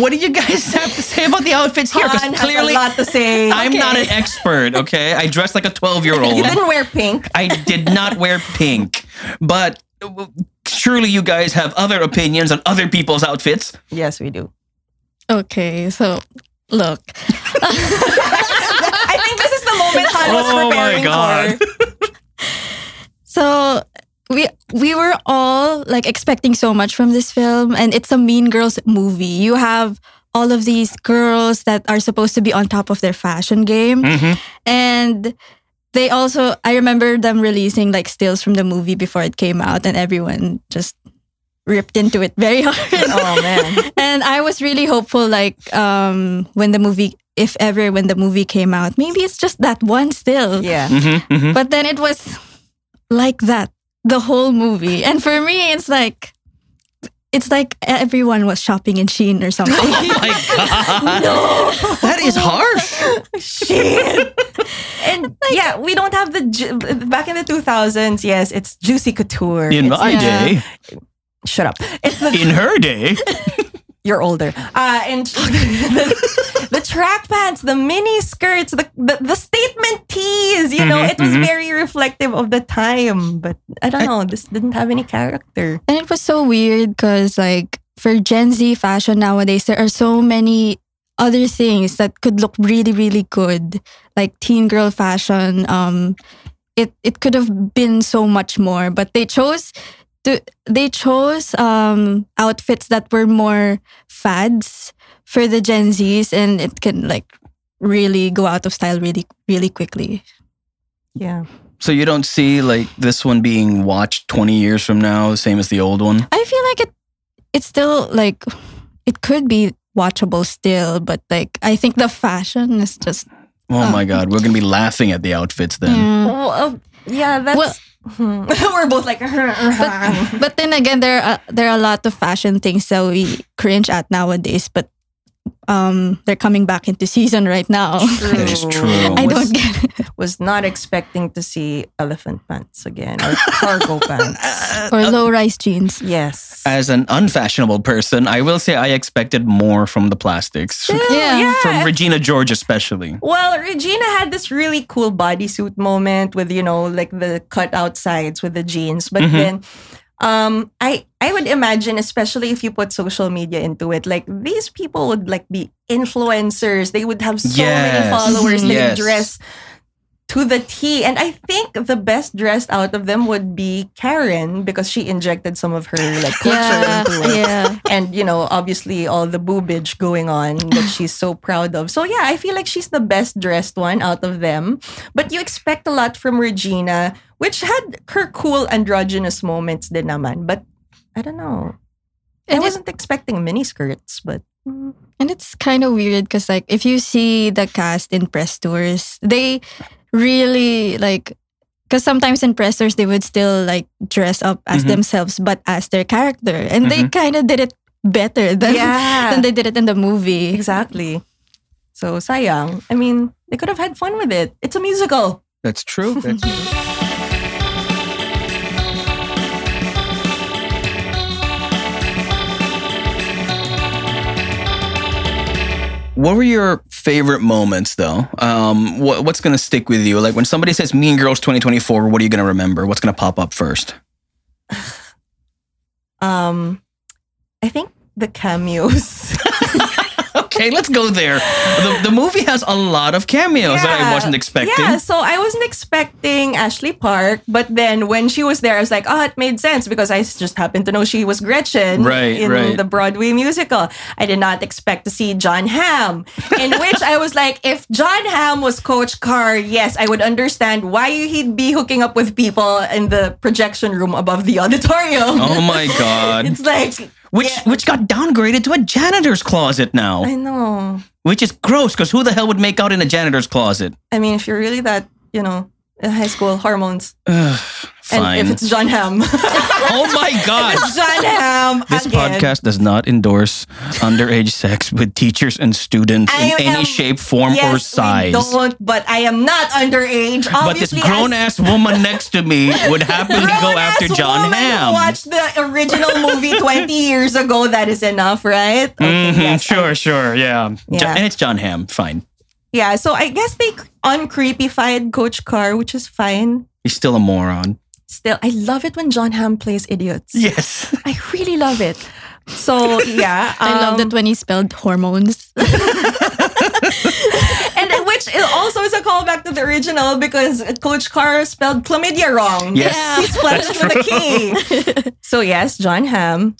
What do you guys have to say about the outfits here? Because clearly, a lot to say. I'm not an expert. Okay, I dress like a 12 year old. You didn't wear pink. I did not wear pink, but uh, surely you guys have other opinions on other people's outfits. Yes, we do. okay so look I think this is the moment Han was Oh my God. for. So we we were all like expecting so much from this film and it's a mean girls movie. You have all of these girls that are supposed to be on top of their fashion game Mhm. and they also I remember them releasing like stills from the movie before it came out and everyone just ripped into it very hard. Oh man. and I was really hopeful like um when the movie if ever when the movie came out maybe it's just that one still. Yeah. Mhm, mhm. But then it was like that the whole movie. And for me, it's like it's like everyone was shopping in Shein or something. Oh my god. no. That is harsh. Shit. and yeah, we don't have the ju- back in the 2000s. Yes, it's juicy couture. In It's- my yeah. day, shut up. It's the in her day. you're older. Uh, and the, the track pants, the mini skirts, the, the, the statement tees, you know, Mhm, it was mhm. very reflective of the time. But I don't know, this didn't have any character. And it was so weird because, like, for Gen Z fashion nowadays, there are so many other things that could look really, really good, like teen girl fashion. Um, it it could have been so much more, but they chose to they chose um outfits that were more fads for the Gen Zs, and it can like really go out of style really, really quickly. Yeah. So you don't see like this one being watched 20 years from now, same as the old one? I feel like it it's still like it could be watchable still, but like I think the fashion is just Oh Oh. my god, we're gonna be laughing at the outfits then. yeah. Well, uh, yeah, that's. Well-. We're both like. But, but then again, there are there are a lot of fashion things that we cringe at nowadays, but um, they're coming back into season right now. That is true. I Was- don't get it. was not expecting to see elephant pants again or cargo pants. or low rise jeans. Yes. As an unfashionable person, I will say I expected more from the plastics. Yeah. From Regina George especially. Well, Regina had this really cool bodysuit moment with, you know, like the cutout sides with the jeans. But Mhm. then um I I would imagine, especially if you put social media into it, like these people would like be influencers. They would have so many followers. They Yes. would dress to the T. And I think the best dressed out of them would be Karen because she injected some of her like culture Yeah, into it. yeah. and you know obviously all the boobage going on that she's so proud of. So yeah i feel like she's the best dressed one out of them. But you expect a lot from regina which had her cool androgynous moments din naman. But i don't know. I And it- wasn't expecting mini skirts but mm, And it's kind of weird because, like, if you see the cast in press tours, they really like. Because sometimes in pressers they would still like dress up as Mhm. themselves, but as their character, and they Mhm. kind of did it better than yeah than they did it in the movie. exactly so sayang i mean they could have had fun with it it's a musical That's true. That's What were your favorite moments, though? Um, what, what's gonna stick with you? Like when somebody says "Mean Girls 2024," what are you gonna remember? What's gonna pop up first? um i think the cameos Okay, let's go there. The, the movie has a lot of cameos that I wasn't expecting. Yeah, so I wasn't expecting Ashley Park, but then when she was there, I was like, oh, it made sense because I just happened to know she was Gretchen Right, in right. the Broadway musical. I did not expect to see Jon Hamm, in which I was like, if Jon Hamm was Coach Carr, yes, I would understand why he'd be hooking up with people in the projection room above the auditorium. Oh my god! It's like, Which yeah. which got downgraded to a janitor's closet now, I know. which is gross because who the hell would make out in a janitor's closet? I mean, if you're really that, you know, high school hormones, Ugh, and fine. if it's Jon Hamm. oh my god! Jon Hamm. This again. podcast does not endorse underage sex with teachers and students I in any shape, form, yes, or size. Don't, but I am not underage. But this grown as- ass woman next to me would happily go after Jon Hamm. Watched the original movie 20 years ago. That is enough, right? Okay, Mhm, yes, I- sure, sure, yeah. Yeah. and it's Jon Hamm. Fine. Yeah, so I guess they uncreepified Coach Carr, which is fine. He's still a moron. Still, I love it when Jon Hamm plays idiots. Yes. I really love it. So yeah, I love um, that when he spelled hormones. and which is also is a callback to the original because Coach Carr spelled chlamydia wrong. Yes. Yeah. he spelled it with a key. so yes, Jon Hamm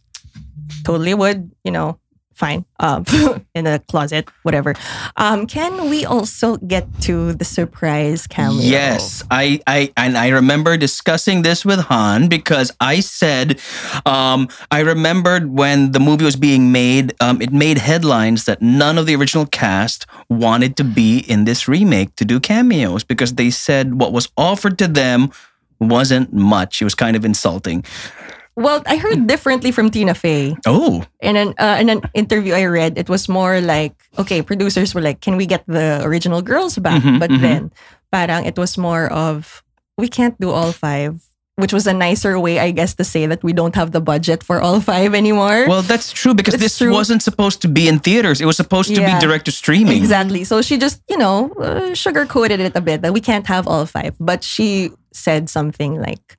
totally would, you know, fine, um, in a closet, whatever. Um, can we also get to the surprise cameo? Yes, I, I, and I remember discussing this with Han because I said, um, I remembered when the movie was being made, um, it made headlines that none of the original cast wanted to be in this remake to do cameos because they said what was offered to them wasn't much. It was kind of insulting. Well, I heard differently from Tina Fey. Oh, In an uh, in an interview I read, it was more like, okay, producers were like, can we get the original girls back? Mhm, but mhm. then, parang it was more of, we can't do all five, which was a nicer way, I guess, to say that we don't have the budget for all five anymore. well, that's true because It's this true. wasn't supposed to be in theaters. It was supposed to Yeah. be direct to streaming. Exactly. So she just, you know, uh, sugarcoated it a bit that we can't have all five. But she said something like,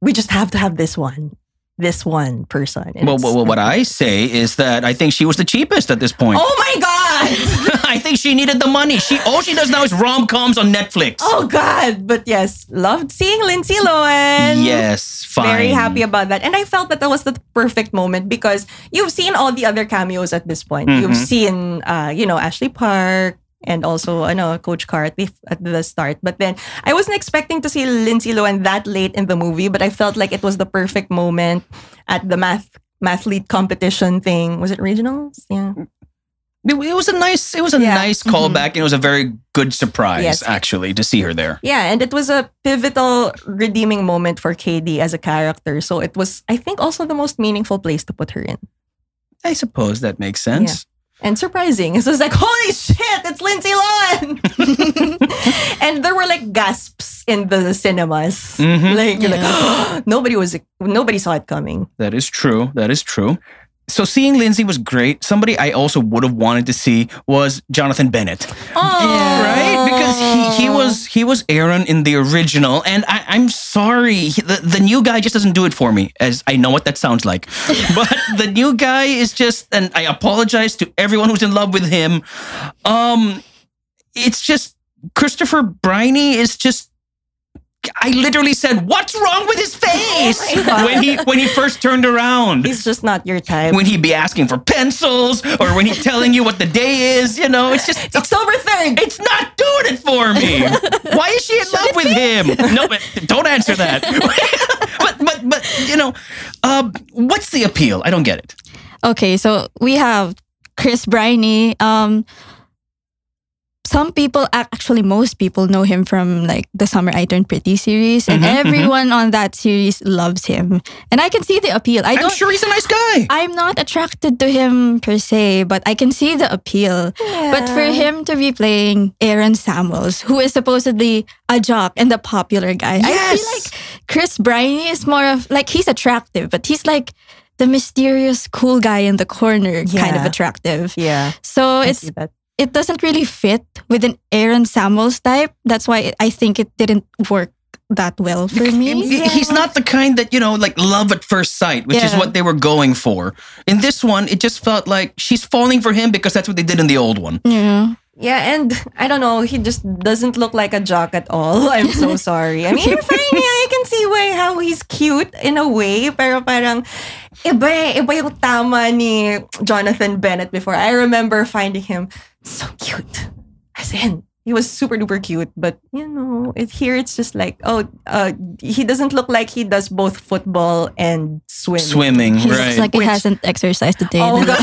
we just have to have this one, this one person. Well, well, what I say is that I think she was the cheapest at this point. Oh my God! I think she needed the money. She all she does now is rom coms on Netflix. oh God! But yes, loved seeing Lindsay Lohan. yes, fine. Very happy about that. And I felt that that was the perfect moment because you've seen all the other cameos at this point. You've Mhm. seen, uh, you know, Ashley Park and also, I know, Coach Carr at the, at the start. But then I wasn't expecting to see Lindsay Lohan that late in the movie, but I felt like it was the perfect moment at the math mathlete competition thing. Was it regionals? Yeah. It, it was a nice. It was a Yeah. nice callback. Mm-hmm. and It was a very good surprise, Yes. actually, to see her there. Yeah, and it was a pivotal redeeming moment for Cady as a character. So it was, I think, also the most meaningful place to put her in. I suppose that makes sense. And surprising. It was like, holy shit, it's Lindsay Lohan. and there were like gasps in the cinemas. Mhm. Like, you're like nobody was nobody saw it coming. That is true. That is true. So seeing Lindsay was great. Somebody I also would have wanted to see was Jonathan Bennett. Oh, right? Because he, he was he was Aaron in the original, and I, I'm sorry, the the new guy just doesn't do it for me. As I know what that sounds like, but the new guy is just, and I apologize to everyone who's in love with him. Um, it's just Christopher Briney is just. I literally said, "What's wrong with his face?" Oh when he when he first turned around he's just not your type. when he'd be asking for pencils or when he's telling you what the day is, you know, it's just it's October 3rd. it's not doing it for me. Why is she in love with him? No, but don't answer that. but but but you know, um, what's the appeal? I don't get it. Okay, so we have Chris Briney. Um, some people, actually, most people know him from like the Summer I Turned Pretty series, and Mhm, everyone on that series loves him. And I can see the appeal. I I'm don't. sure he's a nice guy. I'm not attracted to him per se, but I can see the appeal. But for him to be playing Aaron Samuels, who is supposedly a jock and a popular guy, I feel like Chris Briney is more of like he's attractive, but he's like the mysterious cool guy in the corner kind of attractive. yeah, So I it's see that. It doesn't really fit with an Aaron Samuels type. That's why I think it didn't work that well for me. He- He's not the kind that, you know, like love at first sight, which is what they were going for. In this one, it just felt like she's falling for him because that's what they did in the old one. Yeah. Yeah, and I don't know, he just doesn't look like a jock at all. I'm so sorry. I mean, you're fine. Yeah, I can see why how he's cute in a way, pero parang iba iba yung tama ni Jonathan Bennett before. I remember finding him so cute. As in, he was super duper cute, but you know, it, here it's just like, oh, uh, he doesn't look like he does both football and swimming. Swimming, He right? looks like Which- he hasn't exercised a day. Oh god.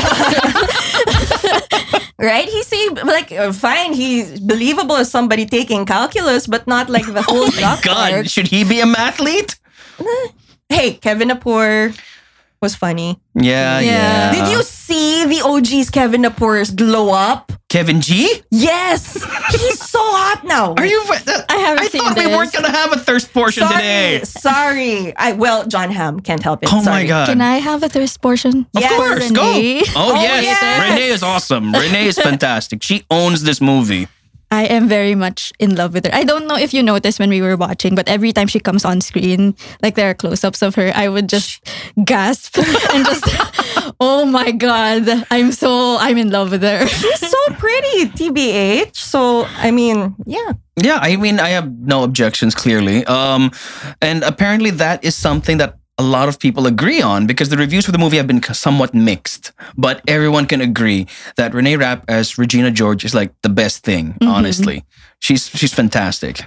right? He seemed like uh, fine. He's believable as somebody taking calculus, but not like the whole Oh my jock God, part. should he be a mathlete? Hey, Kevin Gnapoor was funny. Yeah, yeah. Yeah. Did you see the OG's Kevin Gnapoor's glow up? Kevin G? Yes, he's so hot now. Are you? I haven't I seen thought we this. weren't gonna have a thirst portion Sorry, today. sorry. I well, Jon Hamm can't help it. Oh sorry. my god! Can I have a thirst portion? Of Yes. course, go. Renee. Oh, Oh, yes. yes. Renee is awesome. Renee is fantastic. She owns this movie. I am very much in love with her. I don't know if you noticed when we were watching, but every time she comes on screen, like there are close ups of her, I would just gasp and just, oh my God, I'm so, I'm in love with her. She's so pretty, TBH. So I mean, yeah. Yeah, I mean, I have no objections. Clearly, um, and apparently that is something that a lot of people agree on because the reviews for the movie have been somewhat mixed. But everyone can agree that Renee Rapp as Regina George is like the best thing. Honestly, she's she's fantastic.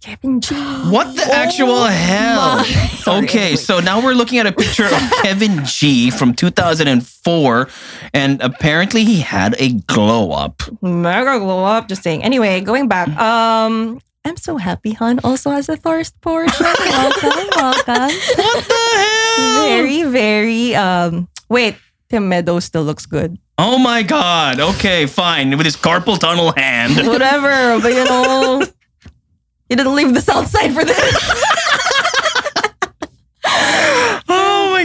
Kevin G. What the actual hell? Sorry, okay, so now we're looking at a picture of Kevin G from 2004, and apparently he had a glow up. Mega glow up. Just saying. Anyway, going back. Um, I'm so happy Han also has a thirst portion. welcome, welcome. What the hell? Very, very um wait, Tim Meadows still looks good. Oh my god. Okay, fine. With his carpal tunnel hand. Whatever, but you know you didn't leave the south side for this.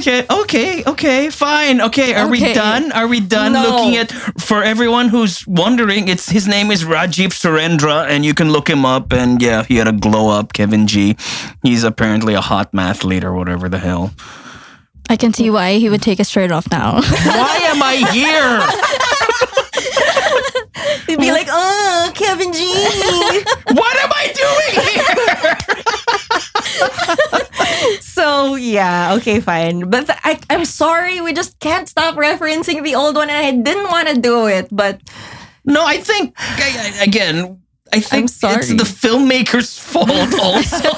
My god. Okay, okay, fine. Okay, are we done? Are we done No. looking at for everyone who's wondering, it's his name is Rajiv Surendra and you can look him up and yeah, he had a glow up, Kevin G. He's apparently a hot mathlete or whatever the hell. I can see why he would take a shirt off now. Why am I here? You'd be like, oh, Kevin G. What am I doing here? so yeah, okay, fine. But th- I, I'm sorry, we just can't stop referencing the old one, and I didn't want to do it, but No, I think I- I- again. I think sorry. it's the filmmaker's fault also.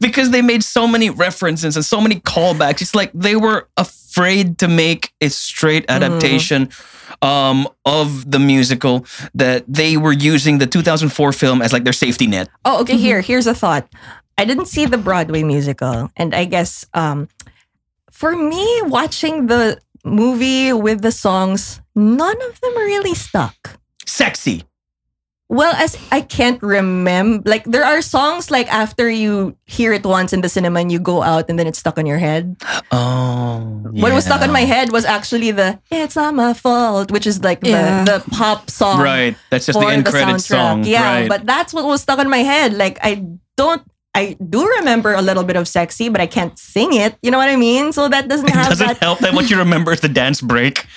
because they made so many references and so many callbacks. It's like they were afraid to make a straight adaptation um, of the musical that they were using the 2004 film as like their safety net. Oh, okay. Here, here's a thought. I didn't see the Broadway musical, and I guess um, for me, watching the movie with the songs, none of them really stuck. Sexy. Well, as I can't remember, like there are songs like after you hear it once in the cinema and you go out and then it's stuck on your head. Oh. What was stuck on my head was actually the "It's Not My Fault," which is like Yeah. the the pop song. Right. That's just the for end the credit soundtrack. song. Yeah, right. but that's what was stuck on my head. Like I don't, I do remember a little bit of sexy, but I can't sing it. You know what I mean? So that doesn't have does it that help that what you remember is the dance break?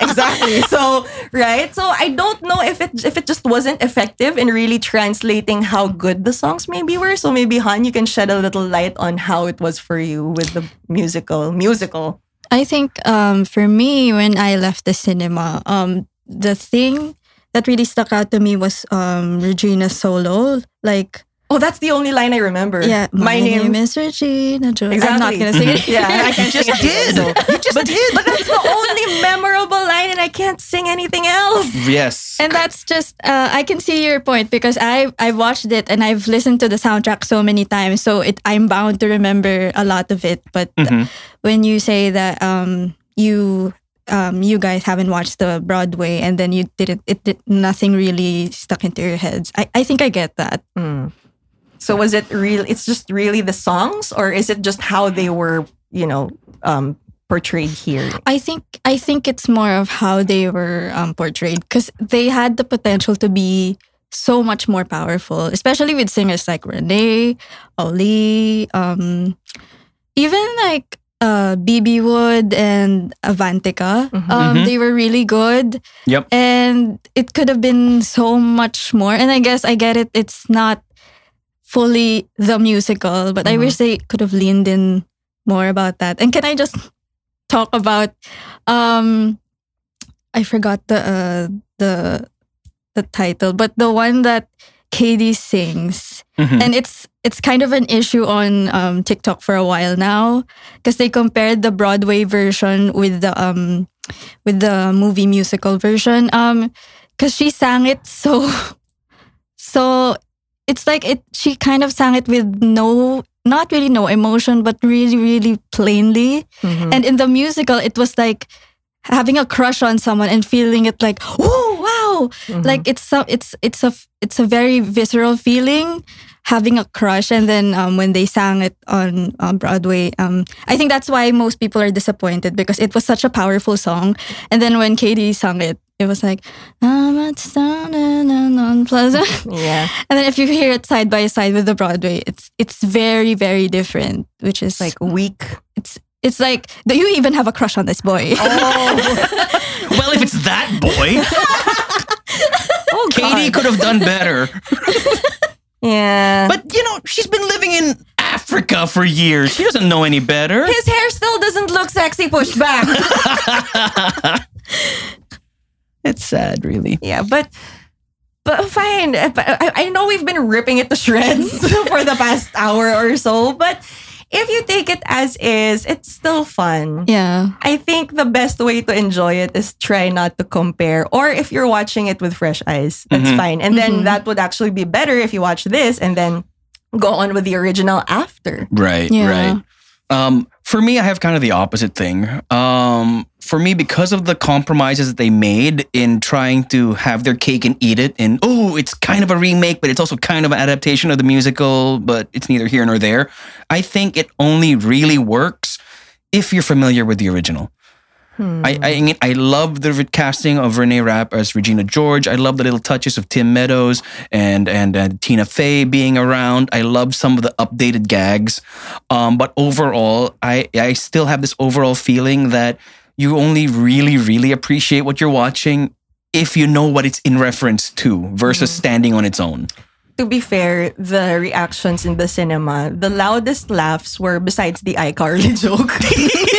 exactly. So right. So I don't know if it if it just wasn't effective in really translating how good the songs maybe were. So maybe Han, you can shed a little light on how it was for you with the musical musical. I think um, for me, when I left the cinema, um, the thing that really stuck out to me was um, Regina's solo. Like, Oh, that's the only line I remember. yeah, my, name. is Regina Joy. I'm not gonna sing it. Yeah, I can't just sing it did. either, so- You just but, did. But that's the only memorable line, and I can't sing anything else. yes. And that's just uh, I can see your point because I I've watched it and I've listened to the soundtrack so many times, so it I'm bound to remember a lot of it. But Mhm. when you say that um you um you guys haven't watched the Broadway and then you didn't it did nothing really stuck into your heads. I, I think I get that. So was it real? It's just really the songs, or is it just how they were, you know, um, portrayed here? I think I think it's more of how they were um, portrayed because they had the potential to be so much more powerful, especially with singers like Renee, Auli'i, um, even like uh, Bebe Wood and Avantika. Um, Mhm. They were really good, Yep. and it could have been so much more. And I guess I get it; it's not fully the musical, but I Mhm. wish they could have leaned in more about that. And can I just talk about um I forgot the uh, the the title, but the one that Cady sings. Mhm. And it's it's kind of an issue on um, TikTok for a while now because they compared the Broadway version with the um with the movie musical version um because she sang it so so it's like it she kind of sang it with no not really no emotion but really really plainly Mhm. and in the musical it was like having a crush on someone and feeling it like oh wow Mhm. like it's a, it's it's a it's a very visceral feeling having a crush and then um, when they sang it on, on broadway um, i think that's why most people are disappointed because it was such a powerful song and then when Cady sang it it was like i'm at standing on plaza yeah. and then if you hear it side by side with the broadway it's it's very very different which is like Like weak. it's it's like do you even have a crush on this boy Oh, well, if it's that boy, oh Cady could have done better. Yeah. But you know, she's been living in Africa for years. She doesn't know any better. his hair still doesn't look sexy pushed back. It's sad, really. yeah, but but fine. But I, I know we've been ripping it to shreds for the past hour or so, but if you take it as is, it's still fun. Yeah. I think the best way to enjoy it is try not to compare. Or if you're watching it with fresh eyes, that's Mhm. fine. And then Mhm. that would actually be better if you watch this and then go on with the original after. Right, Yeah. right. Um, for me, I have kind of the opposite thing. Um, for me, because of the compromises that they made in trying to have their cake and eat it, and oh, it's kind of a remake, but it's also kind of an adaptation of the musical, but it's neither here nor there. I think it only really works if you're familiar with the original. Hmm. I, I I love the casting of Renee Rapp as Regina George. I love the little touches of Tim Meadows and and uh, Tina Fey being around. I love some of the updated gags. Um, but overall, I I still have this overall feeling that you only really really appreciate what you're watching if you know what it's in reference to versus standing on its own. To be fair, the reactions in the cinema, the loudest laughs were besides the iCarly joke,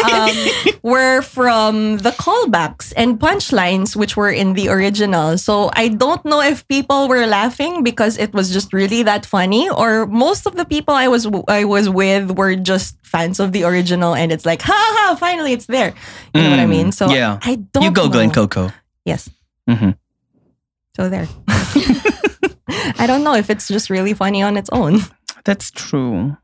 um, were from the callbacks and punchlines, which were in the original. So I don't know if people were laughing because it was just really that funny, or most of the people I was I was with were just fans of the original, and it's like, ha ha, finally it's there. You know what I Mm, mean? So yeah. I don't. you go, know. Glenn Coco. Yes. Mhm. So there. I don't know if it's just really funny on its own. That's true.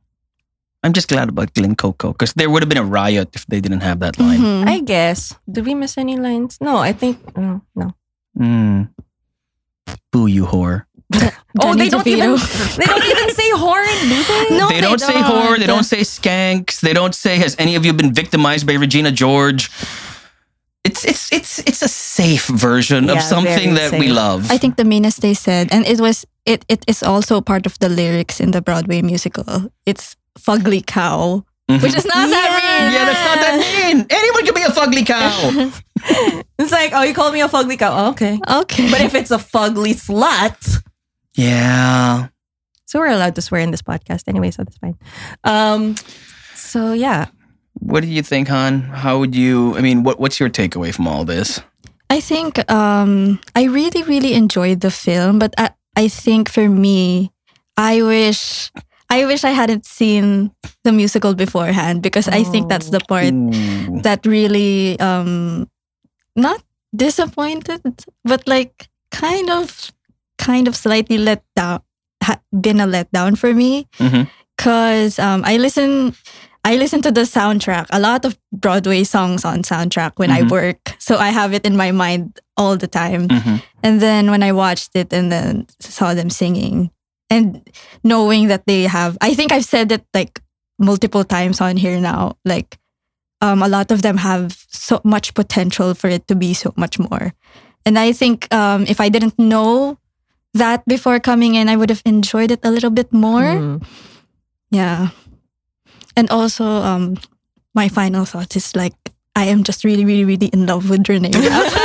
I'm just glad about Glenn Coco because there would have been a riot if they didn't have that line. Mhm. I guess. Did we miss any lines? No, I think uh, no. Mm. Boo, you whore. Oh, they don't even they don't even say horn, do they? No, they, don't, say whore. They don't say skanks. They don't say has any of you been victimized by Regina George. It's it's it's it's a safe version of something very that we love. I think the meanest they said, and it was it it is also part of the lyrics in the Broadway musical. It's fugly cow, Mhm. which is not that mean. yeah, that's not that mean. Anyone can be a fugly cow. It's like, oh, you called me a fugly cow. Oh, okay. Okay. But if it's a fugly slut, yeah. so we're allowed to swear in this podcast anyway, so that's fine. Um, so yeah, What do you think, Han? How would you? I mean, what what's your takeaway from all this? I think um, I really, really enjoyed the film, but I, I think for me, I wish I wish I hadn't seen the musical beforehand because I think that's the part Ooh. that really um, not disappointed, but like kind of kind of slightly let down, ha- been a letdown for me because um, I listen. I listen to the soundtrack, a lot of Broadway songs on soundtrack when I Mhm. work. So I have it in my mind all the time. Mhm. And then when I watched it and then saw them singing and knowing that they have, I think I've said it like multiple times on here now, like um, a lot of them have so much potential for it to be so much more. And I think um, if I didn't know that before coming in, I would have enjoyed it a little bit more. Mm. Yeah. And also, um, my final thought is like, I am just really, really, really in love with Renee. Rapp.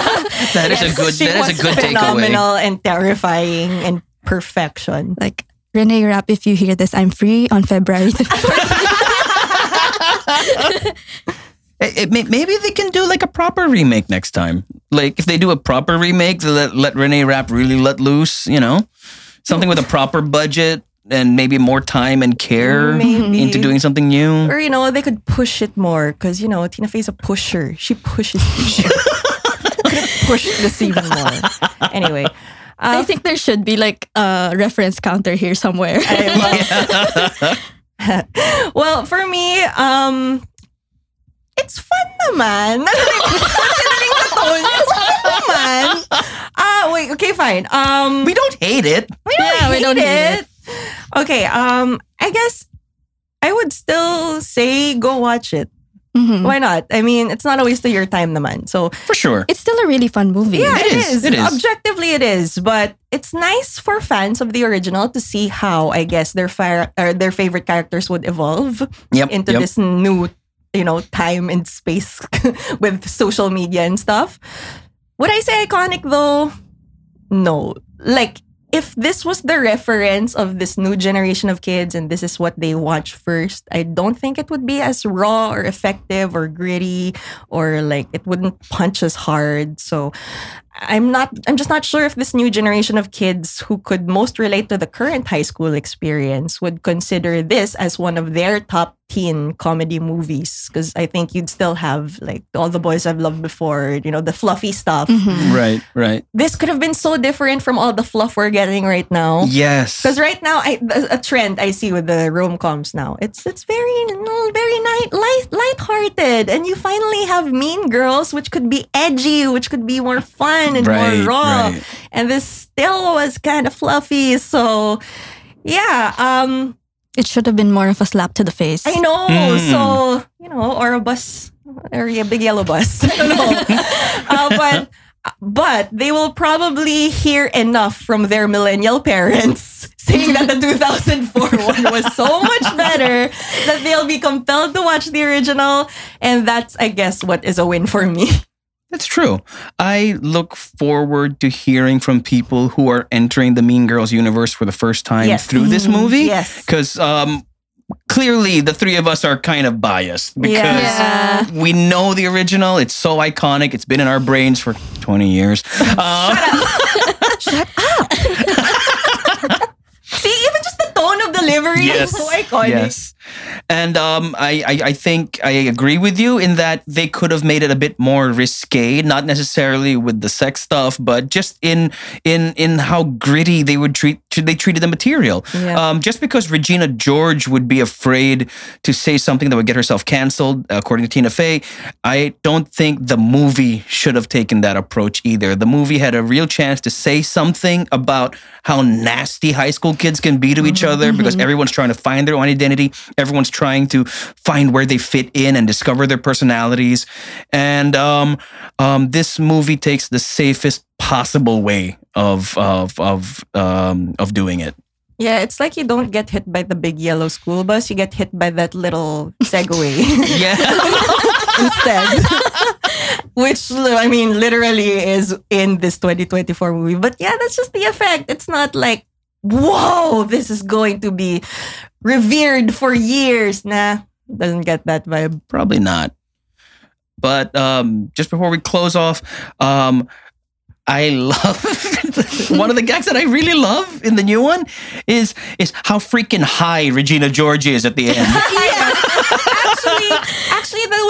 That is a good. she That is was a good takeaway. phenomenal and terrifying and perfection. like, Renee Rapp, if you hear this, I'm free on February. the 14th. It- it may- maybe they can do like a proper remake next time. Like if they do a proper remake, let let Renee Rapp really let loose. You know, something with a proper budget and maybe more time and care Maybe. into doing something new. Or, you know, they could push it more because, you know, Tina Fey's a pusher. She pushes people. could have pushed this even more. Anyway. I Uh, think there should be like a reference counter here somewhere. Well, for me, um, it's fun naman. Considering the tone, it's fun naman. Ah, wait, okay, fine. Um, we don't hate it. we don't Yeah, we don't hate it. Okay, um, I guess I would still say go watch it. Mhm. Why not? I mean, it's not a waste of your time naman. So, For sure. It's still a really fun movie. yeah, It it is, is. it is. Objectively, it is. But it's nice for fans of the original to see how, I guess, their fire or their favorite characters would evolve Yep. into yep. this new, you know, time and space with social media and stuff. Would I say iconic though? No. Like, if this was the reference of this new generation of kids and this is what they watch first, I don't think it would be as raw or effective or gritty or like it wouldn't punch as hard. So I'm not I'm just not sure if this new generation of kids who could most relate to the current high school experience would consider this as one of their top teen comedy movies because I think you'd still have like all the boys I've loved before, you know, the fluffy stuff. Right, right. This could have been so different from all the fluff we're getting right now. Yes. Because right now, I, a trend I see with the rom coms now, it's it's very very light light lighthearted, and you finally have Mean Girls, which could be edgy, which could be more fun and Right, more raw, right. and this still was kind of fluffy. So, yeah, um, It should have been more of a slap to the face. I know. Mm. So you know, or a bus, or a big yellow bus. I don't know. uh, but but they will probably hear enough from their millennial parents saying that the 2004 one was so much better that they'll be compelled to watch the original, and that's I guess what is a win for me. That's true. I look forward to hearing from people who are entering the Mean Girls universe for the first time Yes. through this movie. Yes. Because um, clearly the three of us are kind of biased because Yeah. we know the original. It's so iconic. It's been in our brains for 20 years. Uh, See, even just the tone of delivery is so iconic. Yes. And um, I, I, I think I agree with you in that they could have made it a bit more risque, not necessarily with the sex stuff, but just in in in how gritty they would treat they treated the material. Yeah. Um, just because Regina George would be afraid to say something that would get herself canceled, according to Tina Fey, I don't think the movie should have taken that approach either. The movie had a real chance to say something about how nasty high school kids can be to each other because everyone's trying to find their own identity. Everyone's trying to find where they fit in and discover their personalities. And um, um, this movie takes the safest possible way of of of um, of doing it. Yeah, it's like you don't get hit by the big yellow school bus, you get hit by that little Segway. Yeah. instead. Which I mean, literally is in this 2024 movie. But yeah, that's just the effect. It's not like, whoa, this is going to be revered for years. Nah, doesn't get that vibe. Probably not. But um, just before we close off, um, I love one of the gags that I really love in the new one is is how freaking high Regina George is at the end. actually, actually, that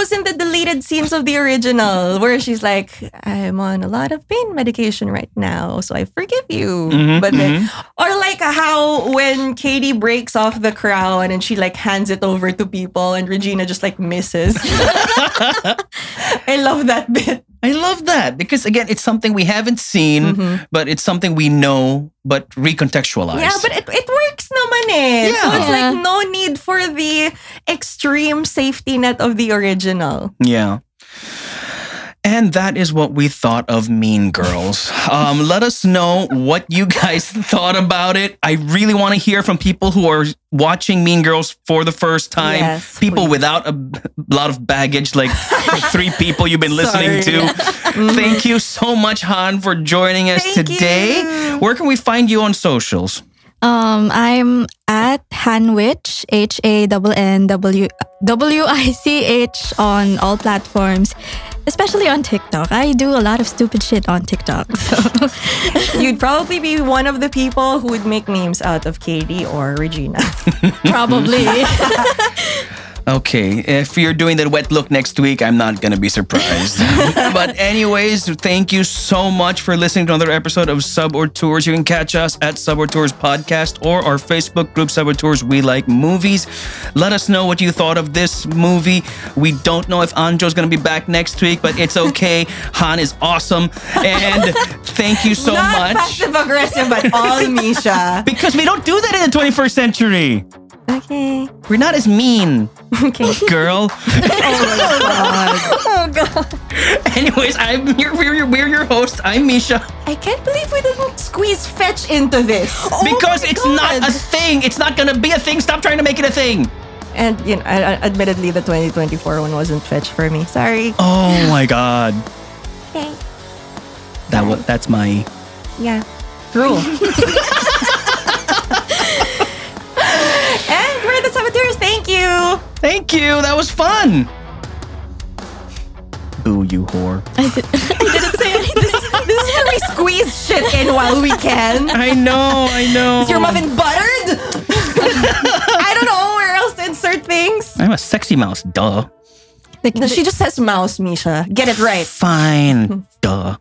was in the deleted scenes of the original where she's like, "I'm on a lot of pain medication right now, so I forgive you." Mhm, but then, or like how when Cady breaks off the crown and she like hands it over to people, and Regina just like misses. I love that bit. I love that because again, it's something we haven't seen, but it's something we know but recontextualized. Yeah, but it, it works naman eh. So Yeah. it's Yeah. like no need for the extreme safety net of the original. Yeah. And that is what we thought of Mean Girls. Um, let us know what you guys thought about it. I really want to hear from people who are watching Mean Girls for the first time. Yes, people please. without a lot of baggage, like the three people you've been listening Sorry. to. Thank you so much, Han, for joining us Thank today. you. Where can we find you on socials? Um, I'm at Hannwich, H A N N W W I C H on all platforms, especially on TikTok. I do a lot of stupid shit on TikTok. So You'd probably be one of the people who would make memes out of Cady or Regina. probably. Okay, if you're doing that wet look next week, I'm not gonna be surprised. but anyways, thank you so much for listening to another episode of Sub or Tours. You can catch us at Sub or Tours podcast or our Facebook group Sub or Tours. We like movies. Let us know what you thought of this movie. We don't know if Anjo's gonna be back next week, but it's okay. Han is awesome, and thank you so Not much. passive aggressive at all, Misha. Because we don't do that in the 21st century. Okay. We're not as mean, Okay. girl. oh god. Oh god. Anyways, I'm your, we're, your, we're your host. I'm Misha. I can't believe we didn't squeeze fetch into this. Oh because it's not a thing. It's not gonna be a thing. Stop trying to make it a thing. And you know, I- I- admittedly, the 2024 one wasn't fetch for me. Sorry. Oh my god. Okay. That was that's my. Yeah. True. Thank you. That was fun. Boo, you whore. I, did, I didn't say anything. This is where we squeeze shit in while we can. I know. I know. Is your muffin buttered? I don't know where else to insert things. I'm a sexy mouse. Duh. Like, She just says mouse, Misha. Get it right. Fine. Hmm. Duh.